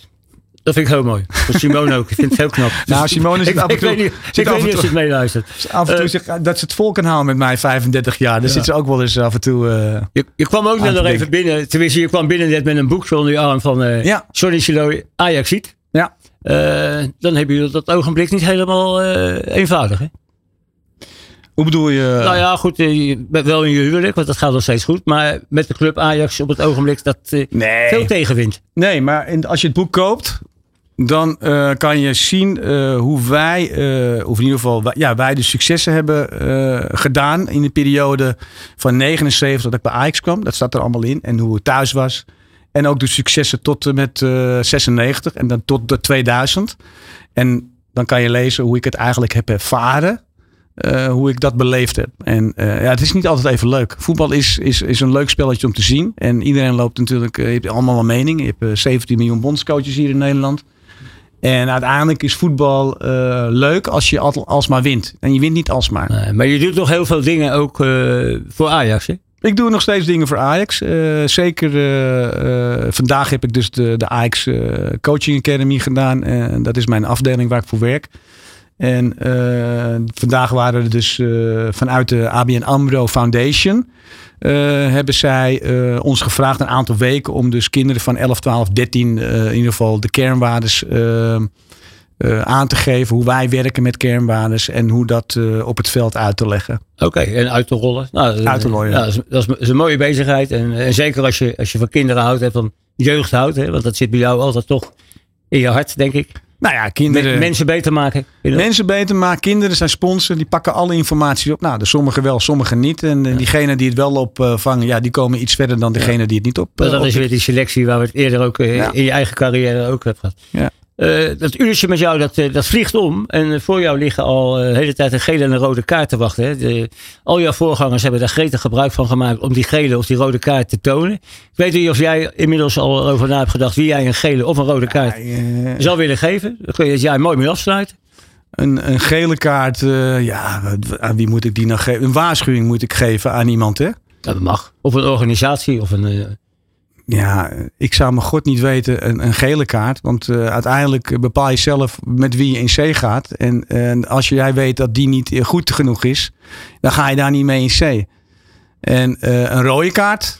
dat vind ik heel mooi. Voor Simone ook. Ik vind het heel knap. (laughs) Nou, Simone zit ik, af en ik toe- weet niet, zit ik weet niet of ze het meeluistert. Dus af en toe Eh, zeg, dat ze het vol kan houden met mij 35 jaar. Dan zit ze ook wel eens af en toe... eh, Je, je kwam ook net nog even binnen. Tenminste, je kwam binnen net met een boekje onder je arm van eh Ja. Sonny Siloy, Ajax ziet. ja. Eh, dan heb je dat ogenblik niet helemaal eh, eenvoudig. Hè? Hoe bedoel je? Nou ja, goed. eh, je bent wel in je huwelijk, want dat gaat nog steeds goed. Maar met de club Ajax op het ogenblik dat eh, nee. veel tegenwind. Nee, maar in- als je het boek koopt, dan eh, kan je zien eh, hoe wij, eh, of in ieder geval wij, ja, wij de successen hebben gedaan in de periode van 79 dat ik bij Ajax kwam. Dat staat er allemaal in. En hoe het thuis was. En ook de successen tot en met eh 96 en dan tot de 2000. En dan kan je lezen hoe ik het eigenlijk heb ervaren. hoe ik dat beleefd heb. En ja, het is niet altijd even leuk. Voetbal is, is, is een leuk spelletje om te zien. En iedereen loopt natuurlijk, je hebt allemaal een mening. Je hebt eh, 17 miljoen bondscoaches hier in Nederland. En uiteindelijk is voetbal eh, leuk als je al- alsmaar wint. En je wint niet alsmaar. Nee, maar je doet nog heel veel dingen ook eh, voor Ajax. Hè? Ik doe nog steeds dingen voor Ajax. Eh, zeker vandaag heb ik dus de, de Ajax Coaching Academy gedaan. En dat is mijn afdeling waar ik voor werk. En vandaag waren er dus vanuit de ABN AMRO Foundation... eh, hebben zij eh, ons gevraagd een aantal weken... om dus kinderen van 11, 12, 13 eh, in ieder geval de kernwaardes... eh, eh, aan te geven hoe wij werken met kernwaardes... en hoe dat op het veld uit te leggen. Oké, en uit te rollen. Nou, Uit te rollen, ja. dat, is, dat, is, dat is een mooie bezigheid. En, en zeker als je, als je van kinderen houdt en van jeugd houdt. Hè, want dat zit bij jou altijd toch in je hart, denk ik. Nou ja, kinderen... mensen beter maken. Mensen beter maken, kinderen zijn sponsor, die pakken alle informatie op. Nou, de sommigen wel, sommigen niet. En eh, diegenen die het wel opvangen, ja, die komen iets verder dan degene die het niet op. Maar eh, dat is weer die selectie waar we het eerder ook eh, Ja. in je eigen carrière ook hebben gehad. Ja. Eh, dat uurtje met jou, dat, eh, dat vliegt om. En eh, voor jou liggen al de hele tijd een gele en een rode kaart te wachten. Hè. De, al jouw voorgangers hebben daar gretig gebruik van gemaakt om die gele of die rode kaart te tonen. Ik weet niet of jij inmiddels al over na hebt gedacht wie jij een gele of een rode kaart zou willen geven. Dan kun je het jaar mooi mee afsluiten. een, een gele kaart, ja, aan wie moet ik die nou geven? Een waarschuwing moet ik geven aan iemand, hè? Dat mag. Of een organisatie of een... Ja, ik zou mijn god niet weten een, een gele kaart. Want eh, uiteindelijk bepaal je zelf met wie je in zee gaat. En, en als jij weet dat die niet eh, goed genoeg is, dan ga je daar niet mee in zee. En eh, een rode kaart,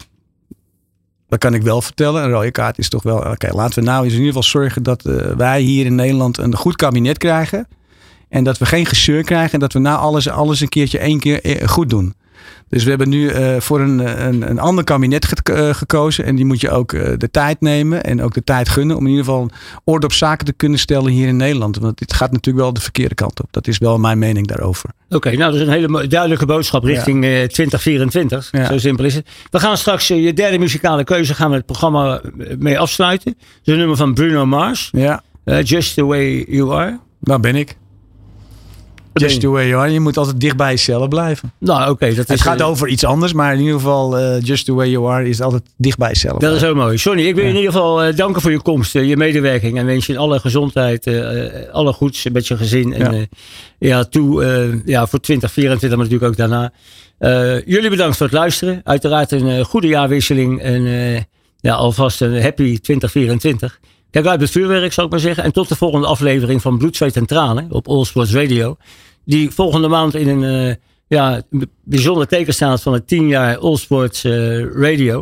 dat kan ik wel vertellen. Een rode kaart is toch wel, oké, laten we nou eens in ieder geval zorgen dat wij hier in Nederland een goed kabinet krijgen. En dat we geen gezeur krijgen en dat we nou alles, alles een keertje één keer goed doen. Dus we hebben nu eh, voor een, een, een ander kabinet ge- eh, gekozen. En die moet je ook eh, de tijd nemen en ook de tijd gunnen. Om in ieder geval orde op zaken te kunnen stellen hier in Nederland. Want dit gaat natuurlijk wel de verkeerde kant op. Dat is wel mijn mening daarover. Oké, nou dat is een hele duidelijke boodschap richting eh, 2024. Ja. Zo simpel is het. We gaan straks je derde muzikale keuze gaan we het programma mee afsluiten. Dat is een nummer van Bruno Mars. Ja, Just the way you are. daar ben ik. Just the way you are. Je moet altijd dicht bij jezelf blijven. Nou, oké. dat Het is, gaat eh, over iets anders, maar in ieder geval, eh, just the way you are is altijd dicht bij jezelf. Dat is ook mooi. Johnny, ik wil je in ieder geval eh, danken voor je komst, je medewerking. En wens je alle gezondheid, alle goeds met je gezin. En Ja. ja, ja toe ja, voor 2024, maar natuurlijk ook daarna. Jullie bedankt voor het luisteren. Uiteraard een goede jaarwisseling. En ja, alvast een happy 2024. Kijk uit het vuurwerk, zou ik maar zeggen. En tot de volgende aflevering van Bloed, Zweet en Tranen op All Sports Radio. Die volgende maand in een eh, ja, bijzonder teken staat van het 10 jaar All Sports eh, Radio.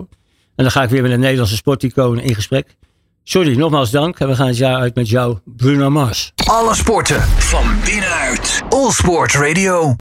En dan ga ik weer met een Nederlandse sporticoon in gesprek. Sorry, nogmaals dank. En we gaan het jaar uit met jou, Bruno Mars. Alle sporten van binnenuit. All Sport Radio.